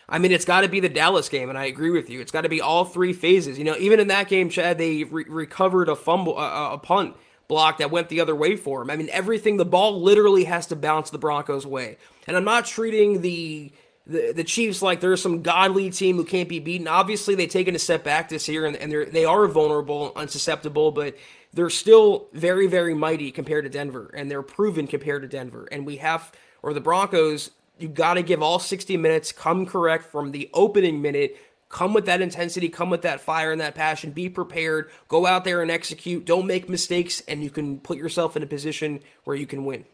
I mean, it's got to be the Dallas game, and I agree with you. It's got to be all three phases. You know, even in that game, Chad, they re- recovered a fumble, uh, a punt block that went the other way for him. I mean, everything, the ball literally has to bounce the Broncos' way. And I'm not treating the the, the Chiefs like they're some godly team who can't be beaten. Obviously, they've taken a step back this year and, and they're, they are vulnerable, unsusceptible, but they're still very, very mighty compared to Denver, and they're proven compared to Denver. And we have, or the Broncos, you've got to give all 60 minutes, come correct from the opening minute Come with that intensity, come with that fire and that passion. Be prepared. Go out there and execute. Don't make mistakes, and you can put yourself in a position where you can win.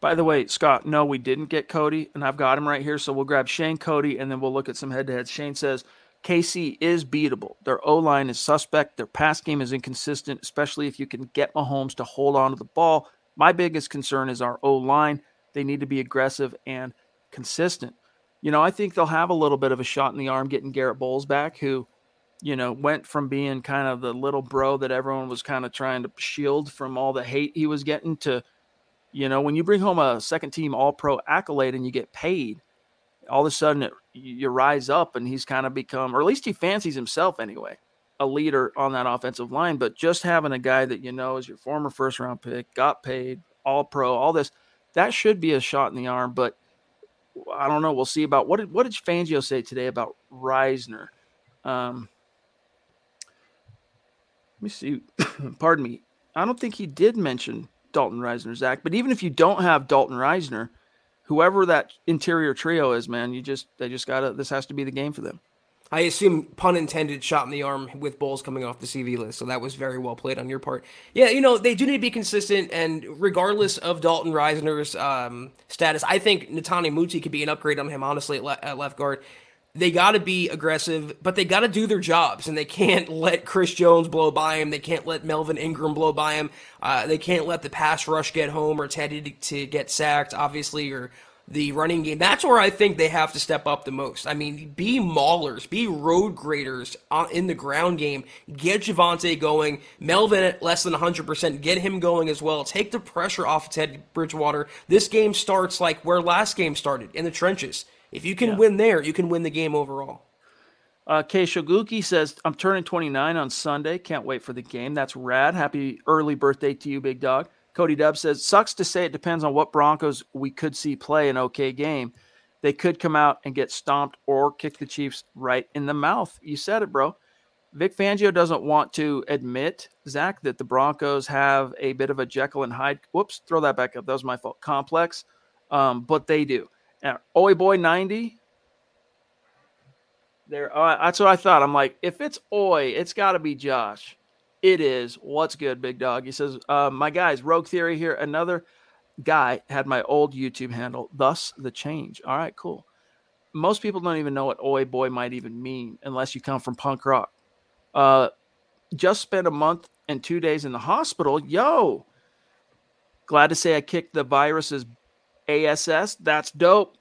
By the way, Scott, no, we didn't get Cody, and I've got him right here. So we'll grab Shane Cody, and then we'll look at some head to heads. Shane says KC is beatable. Their O line is suspect. Their pass game is inconsistent, especially if you can get Mahomes to hold on to the ball. My biggest concern is our O line. They need to be aggressive and consistent you know, I think they'll have a little bit of a shot in the arm getting Garrett Bolles back, who, you know, went from being kind of the little bro that everyone was kind of trying to shield from all the hate he was getting to, you know, when you bring home a second team all pro accolade and you get paid, all of a sudden it, you rise up and he's kind of become, or at least he fancies himself anyway, a leader on that offensive line. But just having a guy that you know is your former first round pick, got paid, all pro, all this, that should be a shot in the arm. But I don't know. We'll see about what did what did Fangio say today about Risner? Um, let me see. [coughs] Pardon me. I don't think he did mention Dalton Risner, Zack. But even if you don't have Dalton Risner, whoever that interior trio is, man, you just they just gotta. This has to be the game for them. I assume pun intended shot in the arm with Bolles coming off the CV list. So that was very well played on your part. Yeah, you know, they do need to be consistent and regardless of Dalton Risner's um, status, I think Netane Muti could be an upgrade on him, honestly, at, le- at left guard. They got to be aggressive, but they got to do their jobs, and they can't [laughs] let Chris Jones blow by him. They can't let Melvin Ingram blow by him. Uh, they can't let the pass rush get home or Teddy to, to get sacked, obviously, or the running game. That's where I think they have to step up the most. I mean, be maulers, be road graders in the ground game. Get Javonte going. Melvin at less than 100%. Get him going as well. Take the pressure off Ted Bridgewater. This game starts like where last game started, in the trenches. If you can yeah. win there, you can win the game overall. Uh, Kei Shoguki says, I'm turning 29 on Sunday. Can't wait for the game. That's rad. Happy early birthday to you, big dog. Cody Dub says, sucks to say it depends on what Broncos we could see play an okay game. They could come out and get stomped or kick the Chiefs right in the mouth. You said it, bro. Vic Fangio doesn't want to admit, Zack, that the Broncos have a bit of a Jekyll and Hyde. Whoops, throw that back up. That was my fault. Complex. Um, but they do. And Oi Boy 90. There, uh, that's what I thought. I'm like, if it's Oi, it's got to be Josh. It is. What's good, big dog? He says, uh, My guys, Rogue Theory here. Another guy had my old YouTube handle, thus the change. All right, cool. Most people don't even know what Oi Boy might even mean unless you come from punk rock. Uh, just spent a month and two days in the hospital. Yo, glad to say I kicked the virus's ASS. That's dope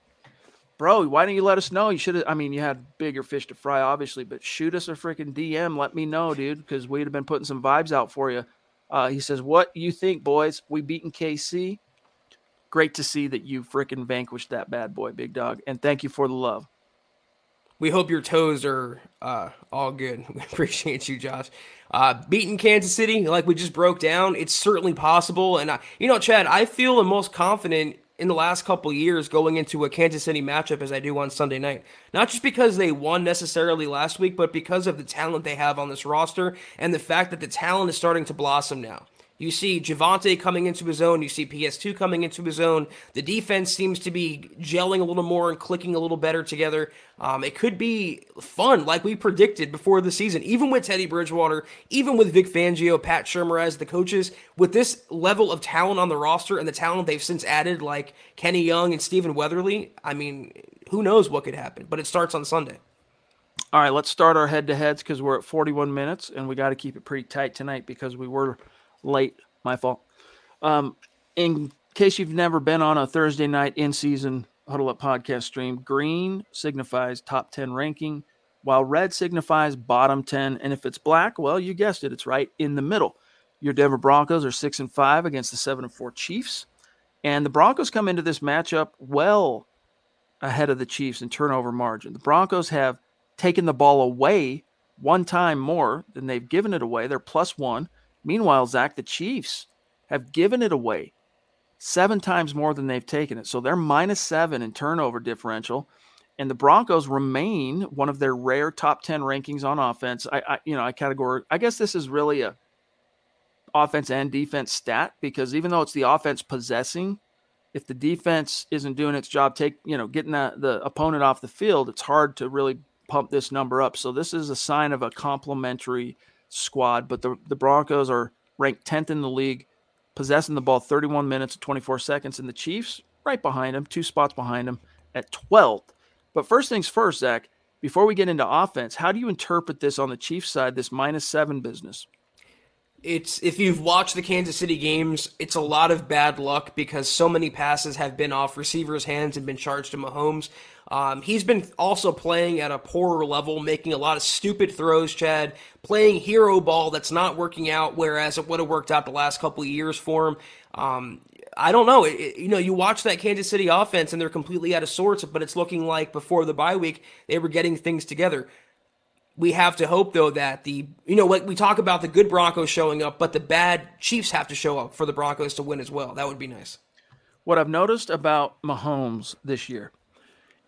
bro, why didn't you let us know? You should have. I mean, you had bigger fish to fry, obviously, but shoot us a freaking DM. Let me know, dude, because we'd have been putting some vibes out for you. Uh, he says, "What you think, boys? We beaten KC. Great to see that you freaking vanquished that bad boy, big dog, and thank you for the love." We hope your toes are uh, all good. [laughs] We appreciate you, Josh. Uh, beating Kansas City, like we just broke down, it's certainly possible. And I, you know, Chad, I feel the most confident in the last couple years going into a Kansas City matchup as I do on Sunday night. Not just because they won necessarily last week, but because of the talent they have on this roster and the fact that the talent is starting to blossom now. You see Javonte coming into his own. You see PS2 coming into his own. The defense seems to be gelling a little more and clicking a little better together. Um, it could be fun, like we predicted before the season, even with Teddy Bridgewater, even with Vic Fangio, Pat Shurmur as the coaches. With this level of talent on the roster and the talent they've since added, like Kenny Young and Stephen Weatherly, I mean, who knows what could happen? But it starts on Sunday. All right, let's start our head to heads because we're at 41 minutes and we got to keep it pretty tight tonight because we were late. My fault. Um, in case you've never been on a Thursday night in season Huddle Up podcast stream, green signifies top 10 ranking, while red signifies bottom 10. And if it's black, well, you guessed it, it's right in the middle. Your Denver Broncos are 6 and 5 against the 7 and 4 Chiefs. And the Broncos come into this matchup well ahead of the Chiefs in turnover margin. The Broncos have taken the ball away one time more than they've given it away. They're plus one. Meanwhile, Zack, the Chiefs have given it away seven times more than they've taken it. So they're minus seven in turnover differential. And the Broncos remain one of their rare top 10 rankings on offense. I, I you know, I category, I guess this is really a offense and defense stat because even though it's the offense possessing, if the defense isn't doing its job, take, you know, getting the, the opponent off the field, it's hard to really pump this number up. So this is a sign of a complementary squad, but the, the Broncos are ranked 10th in the league, possessing the ball 31 minutes and 24 seconds, and the Chiefs right behind them, two spots behind them at 12th. But first things first, Zack, before we get into offense, how do you interpret this on the Chiefs side, this minus seven business? It's if you've watched the Kansas City games, it's a lot of bad luck because so many passes have been off receivers' hands and been charged to Mahomes. Um, he's been also playing at a poorer level, making a lot of stupid throws, Chad, playing hero ball that's not working out, whereas it would have worked out the last couple of years for him. Um, I don't know. It, you know, you watch that Kansas City offense and they're completely out of sorts, but it's looking like before the bye week they were getting things together. We have to hope though that the you know what we talk about the good Broncos showing up, but the bad Chiefs have to show up for the Broncos to win as well. That would be nice. What I've noticed about Mahomes this year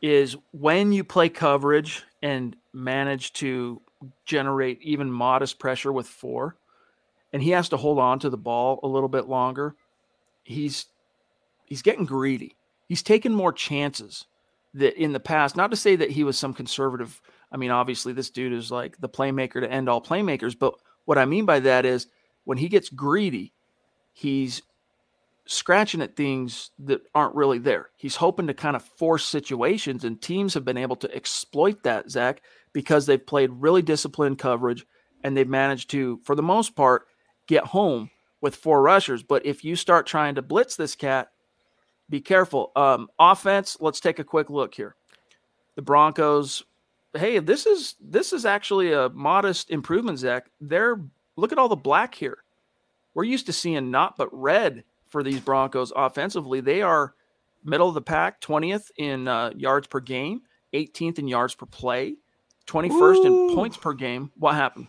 is when you play coverage and manage to generate even modest pressure with four, and he has to hold on to the ball a little bit longer, he's he's getting greedy. He's taken more chances that in the past, not to say that he was some conservative. I mean, obviously, this dude is like the playmaker to end all playmakers. But what I mean by that is when he gets greedy, he's scratching at things that aren't really there. He's hoping to kind of force situations, and teams have been able to exploit that, Zack, because they've played really disciplined coverage and they've managed to, for the most part, get home with four rushers. But if you start trying to blitz this cat, be careful. Um, offense, let's take a quick look here. The Broncos, hey, this is this is actually a modest improvement, Zack. They're look at all the black here. We're used to seeing not but red for these Broncos offensively. They are middle of the pack, 20th in uh, yards per game, 18th in yards per play, 21st Ooh. in points per game. What happened?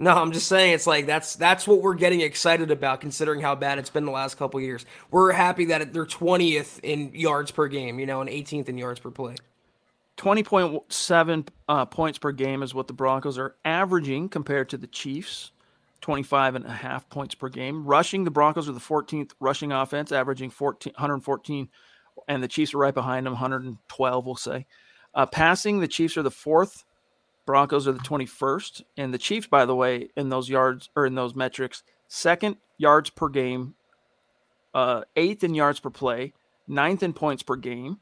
No, I'm just saying it's like that's that's what we're getting excited about considering how bad it's been the last couple years. We're happy that they're 20th in yards per game, you know, and 18th in yards per play. 20.7 uh, points per game is what the Broncos are averaging compared to the Chiefs. 25 and a half points per game. Rushing, the Broncos are the 14th rushing offense, averaging 14, 114, and the Chiefs are right behind them, 112, we'll say. Uh, passing, the Chiefs are the fourth Broncos are the 21st. And the Chiefs, by the way, in those yards or in those metrics, second yards per game, uh, eighth in yards per play, ninth in points per game,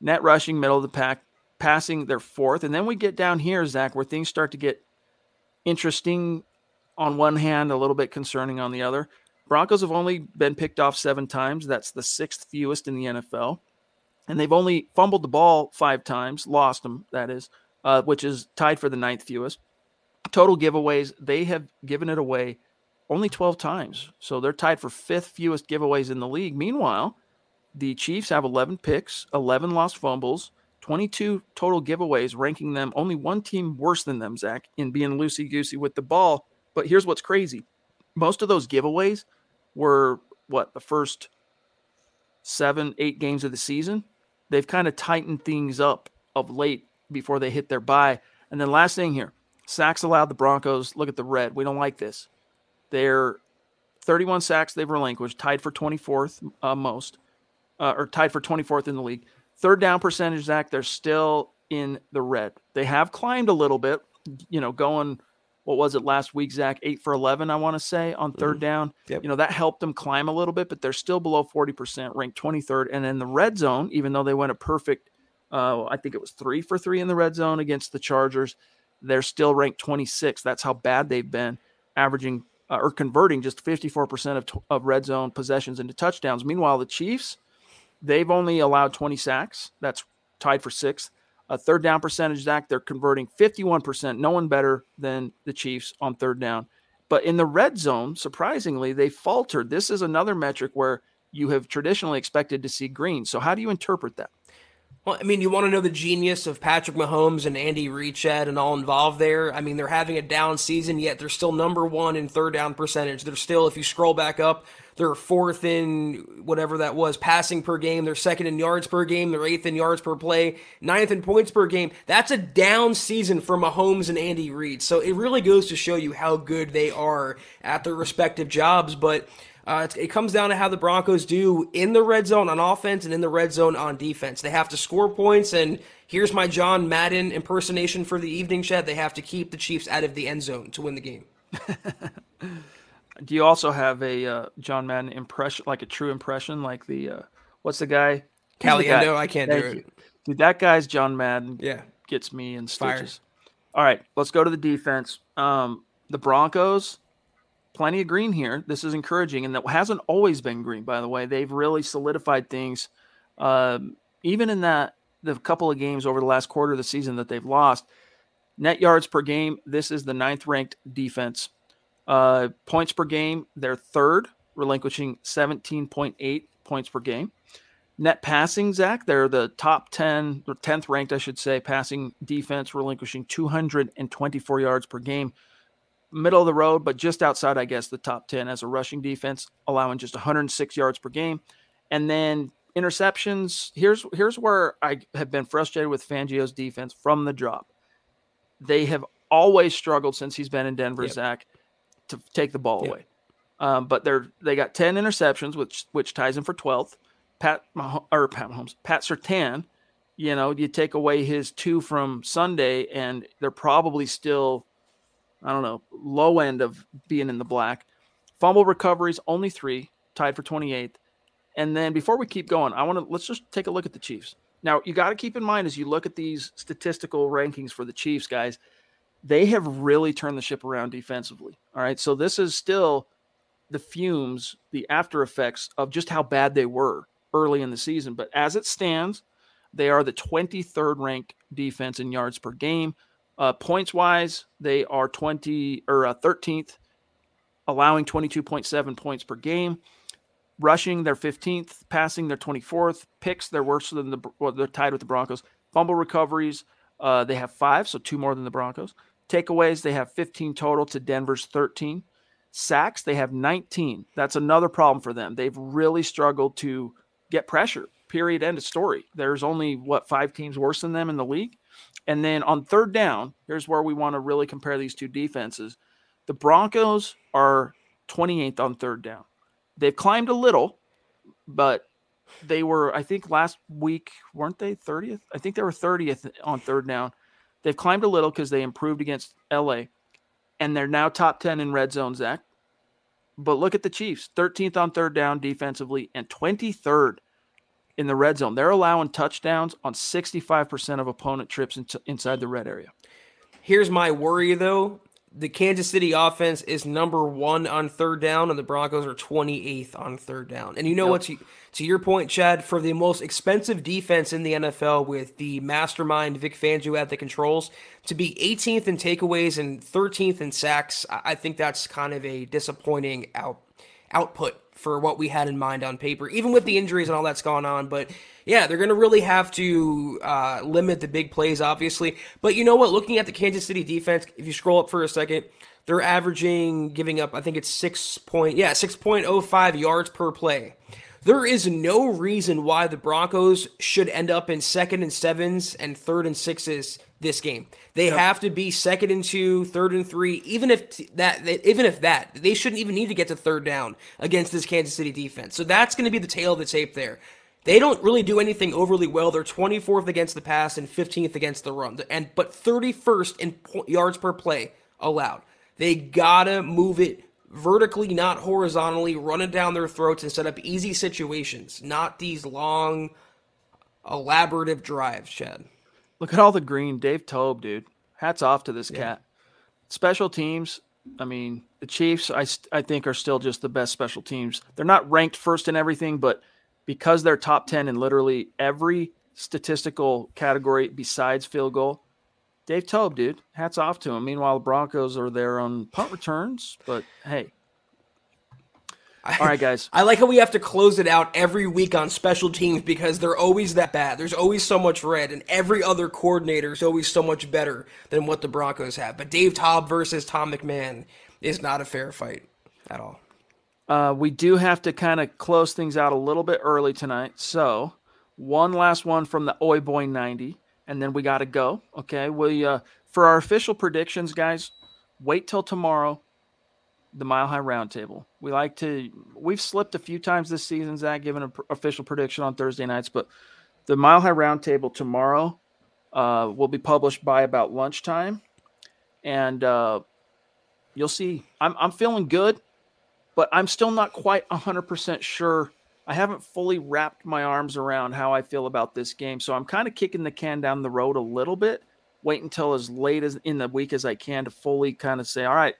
net rushing, middle of the pack, passing, they're fourth. And then we get down here, Zack, where things start to get interesting on one hand, a little bit concerning on the other. Broncos have only been picked off seven times. That's the sixth fewest in the NFL. And they've only fumbled the ball five times, lost them, that is uh, which is tied for the ninth fewest. Total giveaways, they have given it away only 12 times. So they're tied for fifth fewest giveaways in the league. Meanwhile, the Chiefs have 11 picks, 11 lost fumbles, 22 total giveaways, ranking them only one team worse than them, Zack, in being loosey goosey with the ball. But here's what's crazy most of those giveaways were what the first seven, eight games of the season. They've kind of tightened things up of late before they hit their bye. And then last thing here, sacks allowed the Broncos. Look at the red. We don't like this. They're 31 sacks they've relinquished, tied for 24th uh, most, uh, or tied for 24th in the league. Third down percentage, Zack, they're still in the red. They have climbed a little bit, you know, going, what was it last week, Zack? Eight for 11, I want to say, on 3rd mm-hmm. down. Yep. You know, that helped them climb a little bit, but they're still below 40%, ranked 23rd. And in the red zone, even though they went a perfect uh, I think it was three for three in the red zone against the Chargers. They're still ranked 26. That's how bad they've been, averaging uh, or converting just 54% of, of red zone possessions into touchdowns. Meanwhile, the Chiefs, they've only allowed 20 sacks. That's tied for sixth. A third down percentage, Zack, they're converting 51%. No one better than the Chiefs on third down. But in the red zone, surprisingly, they faltered. This is another metric where you have traditionally expected to see green. So, how do you interpret that? Well, I mean, you want to know the genius of Patrick Mahomes and Andy Reid and all involved there. I mean, they're having a down season, yet they're still number one in third down percentage. They're still, if you scroll back up, they're fourth in whatever that was, passing per game. They're second in yards per game. They're eighth in yards per play, ninth in points per game. That's a down season for Mahomes and Andy Reid. So it really goes to show you how good they are at their respective jobs. But uh, it comes down to how the Broncos do in the red zone on offense and in the red zone on defense. They have to score points, and here's my John Madden impersonation for the evening chat. They have to keep the Chiefs out of the end zone to win the game. [laughs] do you also have a uh, John Madden impression, like a true impression, like the uh, what's the guy? Caliendo. I can't Thank do it. You. Dude, that guy's John Madden. Yeah, gets me in stitches. All right, let's go to the defense. Um, the Broncos plenty of green here. This is encouraging, and that hasn't always been green. By the way, they've really solidified things, um, even in that the couple of games over the last quarter of the season that they've lost. Net yards per game. This is the ninth ranked defense. Uh, points per game. They're third, relinquishing 17.8 points per game. Net passing, Zack, they're the top 10 or 10th ranked, I should say, passing defense, relinquishing 224 yards per game middle of the road, but just outside, I guess, the top 10 as a rushing defense, allowing just 106 yards per game. And then interceptions. Here's here's where I have been frustrated with Fangio's defense from the drop. They have always struggled since he's been in Denver, yep. Zack, to take the ball yep. away. Um, but they're they got 10 interceptions, which which ties him for 12th. Pat or Pat Mahomes, Pat Surtain, you know, you take away his two from Sunday, and they're probably still I don't know, low end of being in the black. Fumble recoveries, only three, tied for 28th. And then before we keep going, I want to let's just take a look at the Chiefs. Now, you got to keep in mind as you look at these statistical rankings for the Chiefs, guys, they have really turned the ship around defensively. All right. So this is still the fumes, the after effects of just how bad they were early in the season. But as it stands, they are the 23rd ranked defense in yards per game. Uh, points wise, they are 20 or uh, 13th, allowing 22.7 points per game. Rushing, they're 15th. Passing, they're 24th. Picks, they're worse than the well, they're tied with the Broncos. Fumble recoveries, uh, they have five, so two more than the Broncos. Takeaways, they have 15 total to Denver's 13. Sacks, they have 19. That's another problem for them. They've really struggled to get pressure. Period. End of story. There's only what five teams worse than them in the league. And then on third down, here's where we want to really compare these two defenses. The Broncos are 28th on third down. They've climbed a little, but they were, I think, last week, weren't they 30th? I think they were 30th on third down. They've climbed a little because they improved against LA, and they're now top 10 in red zone, Zack. But look at the Chiefs 13th on third down defensively and 23rd in the red zone. They're allowing touchdowns on 65% of opponent trips inside the red area. Here's my worry, though. The Kansas City offense is number one on third down, and the Broncos are 28th on third down. And you know yep. what? To, to your point, Chad, for the most expensive defense in the NFL with the mastermind Vic Fangio at the controls, to be 18th in takeaways and 13th in sacks, I think that's kind of a disappointing out output for what we had in mind on paper, even with the injuries and all that's gone on. But yeah, they're going to really have to uh, limit the big plays, obviously. But you know what? Looking at the Kansas City defense, if you scroll up for a second, they're averaging giving up, I think it's six point, yeah, six point oh five yards per play. There is no reason why the Broncos should end up in second and sevens and third and sixes this game. They yep. have to be second and two, third and three. Even if that, even if that, they shouldn't even need to get to third down against this Kansas City defense. So that's going to be the tail of the tape there. They don't really do anything overly well. They're 24th against the pass and 15th against the run, and but 31st in yards per play allowed. They gotta move it vertically, not horizontally, run it down their throats and set up easy situations, not these long, elaborative drives, Chad. Look at all the green. Dave Toub, dude. Hats off to this yeah. cat. Special teams, I mean, the Chiefs, I, I think, are still just the best special teams. They're not ranked first in everything, but because they're top 10 in literally every statistical category besides field goal, Dave Toub, dude, hats off to him. Meanwhile, the Broncos are there on punt returns, but hey. All right, guys. I like how we have to close it out every week on special teams because they're always that bad. There's always so much red, and every other coordinator is always so much better than what the Broncos have. But Dave Toub versus Tom McMahon is not a fair fight at all. Uh, we do have to kind of close things out a little bit early tonight. So, one last one from the Oi Boy 90 and then we got to go. Okay. We, uh, for our official predictions, guys, wait till tomorrow. The Mile High Roundtable. We like to. We've slipped a few times this season, Zack, giving an pr- official prediction on Thursday nights, but the Mile High Roundtable tomorrow uh, will be published by about lunchtime, and uh, you'll see. I'm I'm feeling good, but I'm still not quite hundred percent sure I haven't fully wrapped my arms around how I feel about this game. So I'm kind of kicking the can down the road a little bit. Wait until as late as in the week as I can to fully kind of say, all right,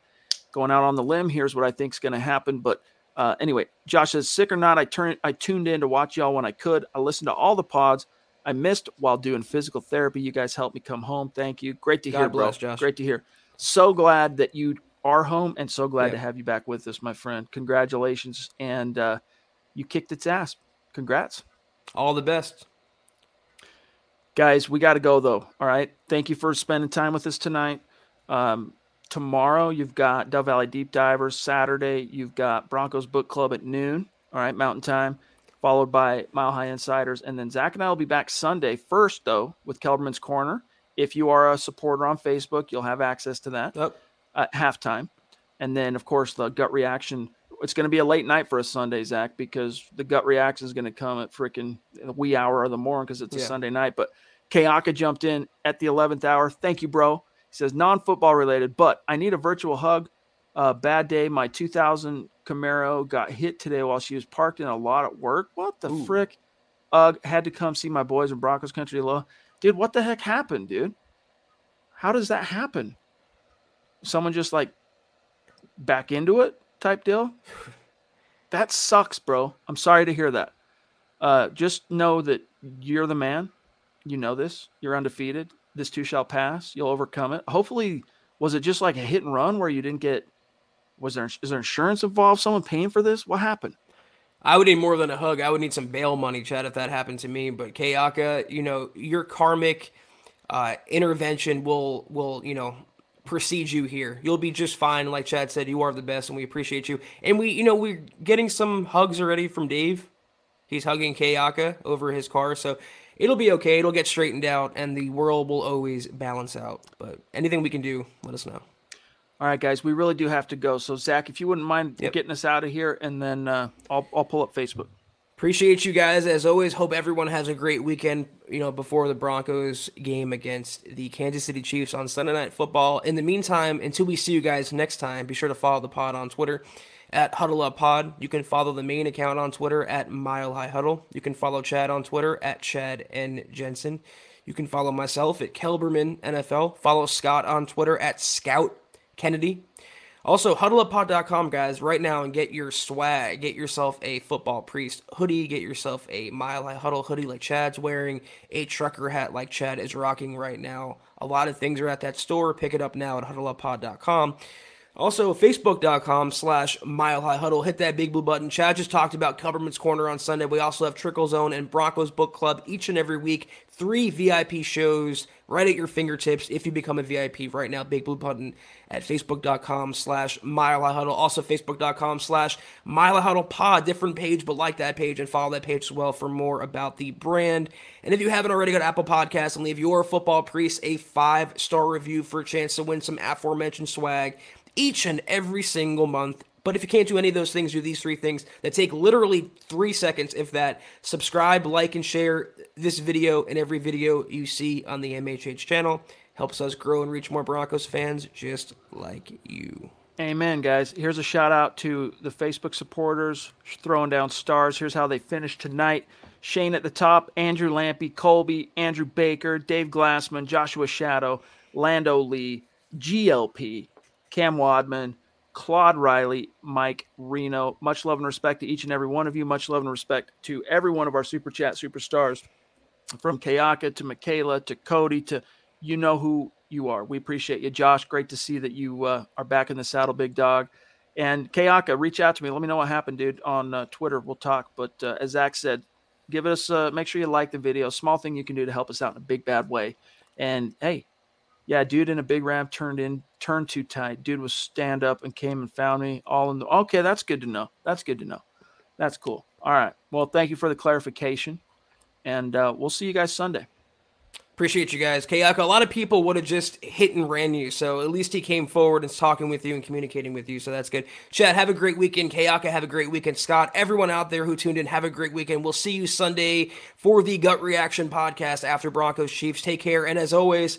going out on the limb, here's what I think is going to happen. But uh, anyway, Josh says, sick or not, I turned I tuned in to watch y'all when I could. I listened to all the pods. I missed while doing physical therapy. You guys helped me come home. Thank you. Great to God hear, bless, bro. Josh. Great to hear. So glad that you are home and so glad yeah. to have you back with us, my friend. Congratulations. And uh, you kicked its ass. Congrats. All the best. Guys, we got to go though. All right. Thank you for spending time with us tonight. Um, tomorrow, you've got Dove Valley Deep Divers. Saturday, you've got Broncos Book Club at noon. All right. Mountain time, followed by Mile High Insiders. And then Zack and I will be back Sunday first, though, with Kelberman's Corner. If you are a supporter on Facebook, you'll have access to that yep. at halftime. And then, of course, the gut reaction it's going to be a late night for a Sunday, Zack, because the gut reaction is going to come at freaking the wee hour of the morning because it's a yeah. Sunday night. But Kayaka jumped in at the 11th hour. Thank you, bro. He says, non football related, but I need a virtual hug. Uh, bad day. My 2000 Camaro got hit today while she was parked in a lot at work. What the Ooh. frick? Ugh, had to come see my boys in Broncos country low. Dude, what the heck happened, dude? How does that happen? Someone just like back into it? type deal. [laughs] That sucks, bro. I'm sorry to hear that. Uh, just know that you're the man. You know this. You're undefeated. This too shall pass. You'll overcome it. Hopefully, was it just like a hit and run where you didn't get? Was there is there insurance involved? Someone paying for this? What happened? I would need more than a hug. I would need some bail money, Chad, if that happened to me. But Kayaka, you know, your karmic uh, intervention will will you know precede you here. You'll be just fine. Like Chad said, you are the best, and we appreciate you. And we, you know, we're getting some hugs already from Dave. He's hugging Kayaka over his car, so it'll be okay. It'll get straightened out, and the world will always balance out. But anything we can do, let us know. All right, guys, we really do have to go. So, Zack, if you wouldn't mind yep. getting us out of here, and then uh, I'll I'll pull up Facebook. Appreciate you guys as always. Hope everyone has a great weekend. You know, before the Broncos game against the Kansas City Chiefs on Sunday Night Football. In the meantime, until we see you guys next time, be sure to follow the pod on Twitter at Huddle Up Pod. You can follow the main account on Twitter at Mile High Huddle. You can follow Chad on Twitter at Chad N Jensen. You can follow myself at Kelberman NFL. Follow Scott on Twitter at Scout Kennedy. Also, huddleuppod.com, guys, right now and get your swag. Get yourself a football priest hoodie. Get yourself a Mile High Huddle hoodie like Chad's wearing, a trucker hat like Chad is rocking right now. A lot of things are at that store. Pick it up now at huddleuppod.com. Also, facebook.com slash mile high huddle. Hit that big blue button. Chad just talked about Kelberman's Corner on Sunday. We also have Trickle Zone and Broncos Book Club each and every week. Three VIP shows right at your fingertips if you become a VIP right now. Big blue button at facebook.com slash mile high huddle. Also, facebook.com slash mile high huddle pod. Different page, but like that page and follow that page as well for more about the brand. And if you haven't already, go to Apple Podcasts and leave your football priest a five star review for a chance to win some aforementioned swag each and every single month. But if you can't do any of those things, do these three things that take literally three seconds, if that. Subscribe, like, and share this video and every video you see on the MHH channel. Helps us grow and reach more Broncos fans just like you. Amen, guys. Here's a shout out to the Facebook supporters throwing down stars. Here's how they finished tonight. Shane at the top, Andrew Lampy, Colby, Andrew Baker, Dave Glassman, Joshua Shadow, Lando Lee, GLP, Cam Wadman, Claude Riley, Mike Reno. Much love and respect to each and every one of you. Much love and respect to every one of our Super Chat superstars from Kayaka to Michaela to Cody to you know who you are. We appreciate you. Josh, great to see that you uh, are back in the saddle, big dog. And Kayaka, reach out to me. Let me know what happened, dude, on uh, Twitter. We'll talk. But uh, as Zack said, give us, uh, make sure you like the video. Small thing you can do to help us out in a big, bad way. And hey, yeah, dude in a big ramp turned in, turned too tight. Dude was stand up and came and found me all in the. Okay, that's good to know. That's good to know. That's cool. All right. Well, thank you for the clarification, and uh, we'll see you guys Sunday. Appreciate you guys. Kayaka. a lot of people would have just hit and ran you. So at least he came forward and talking with you and communicating with you. So that's good. Chad, have a great weekend. Kayaka, have a great weekend. Scott, everyone out there who tuned in, have a great weekend. We'll see you Sunday for the Gut Reaction podcast after Broncos Chiefs. Take care. And as always,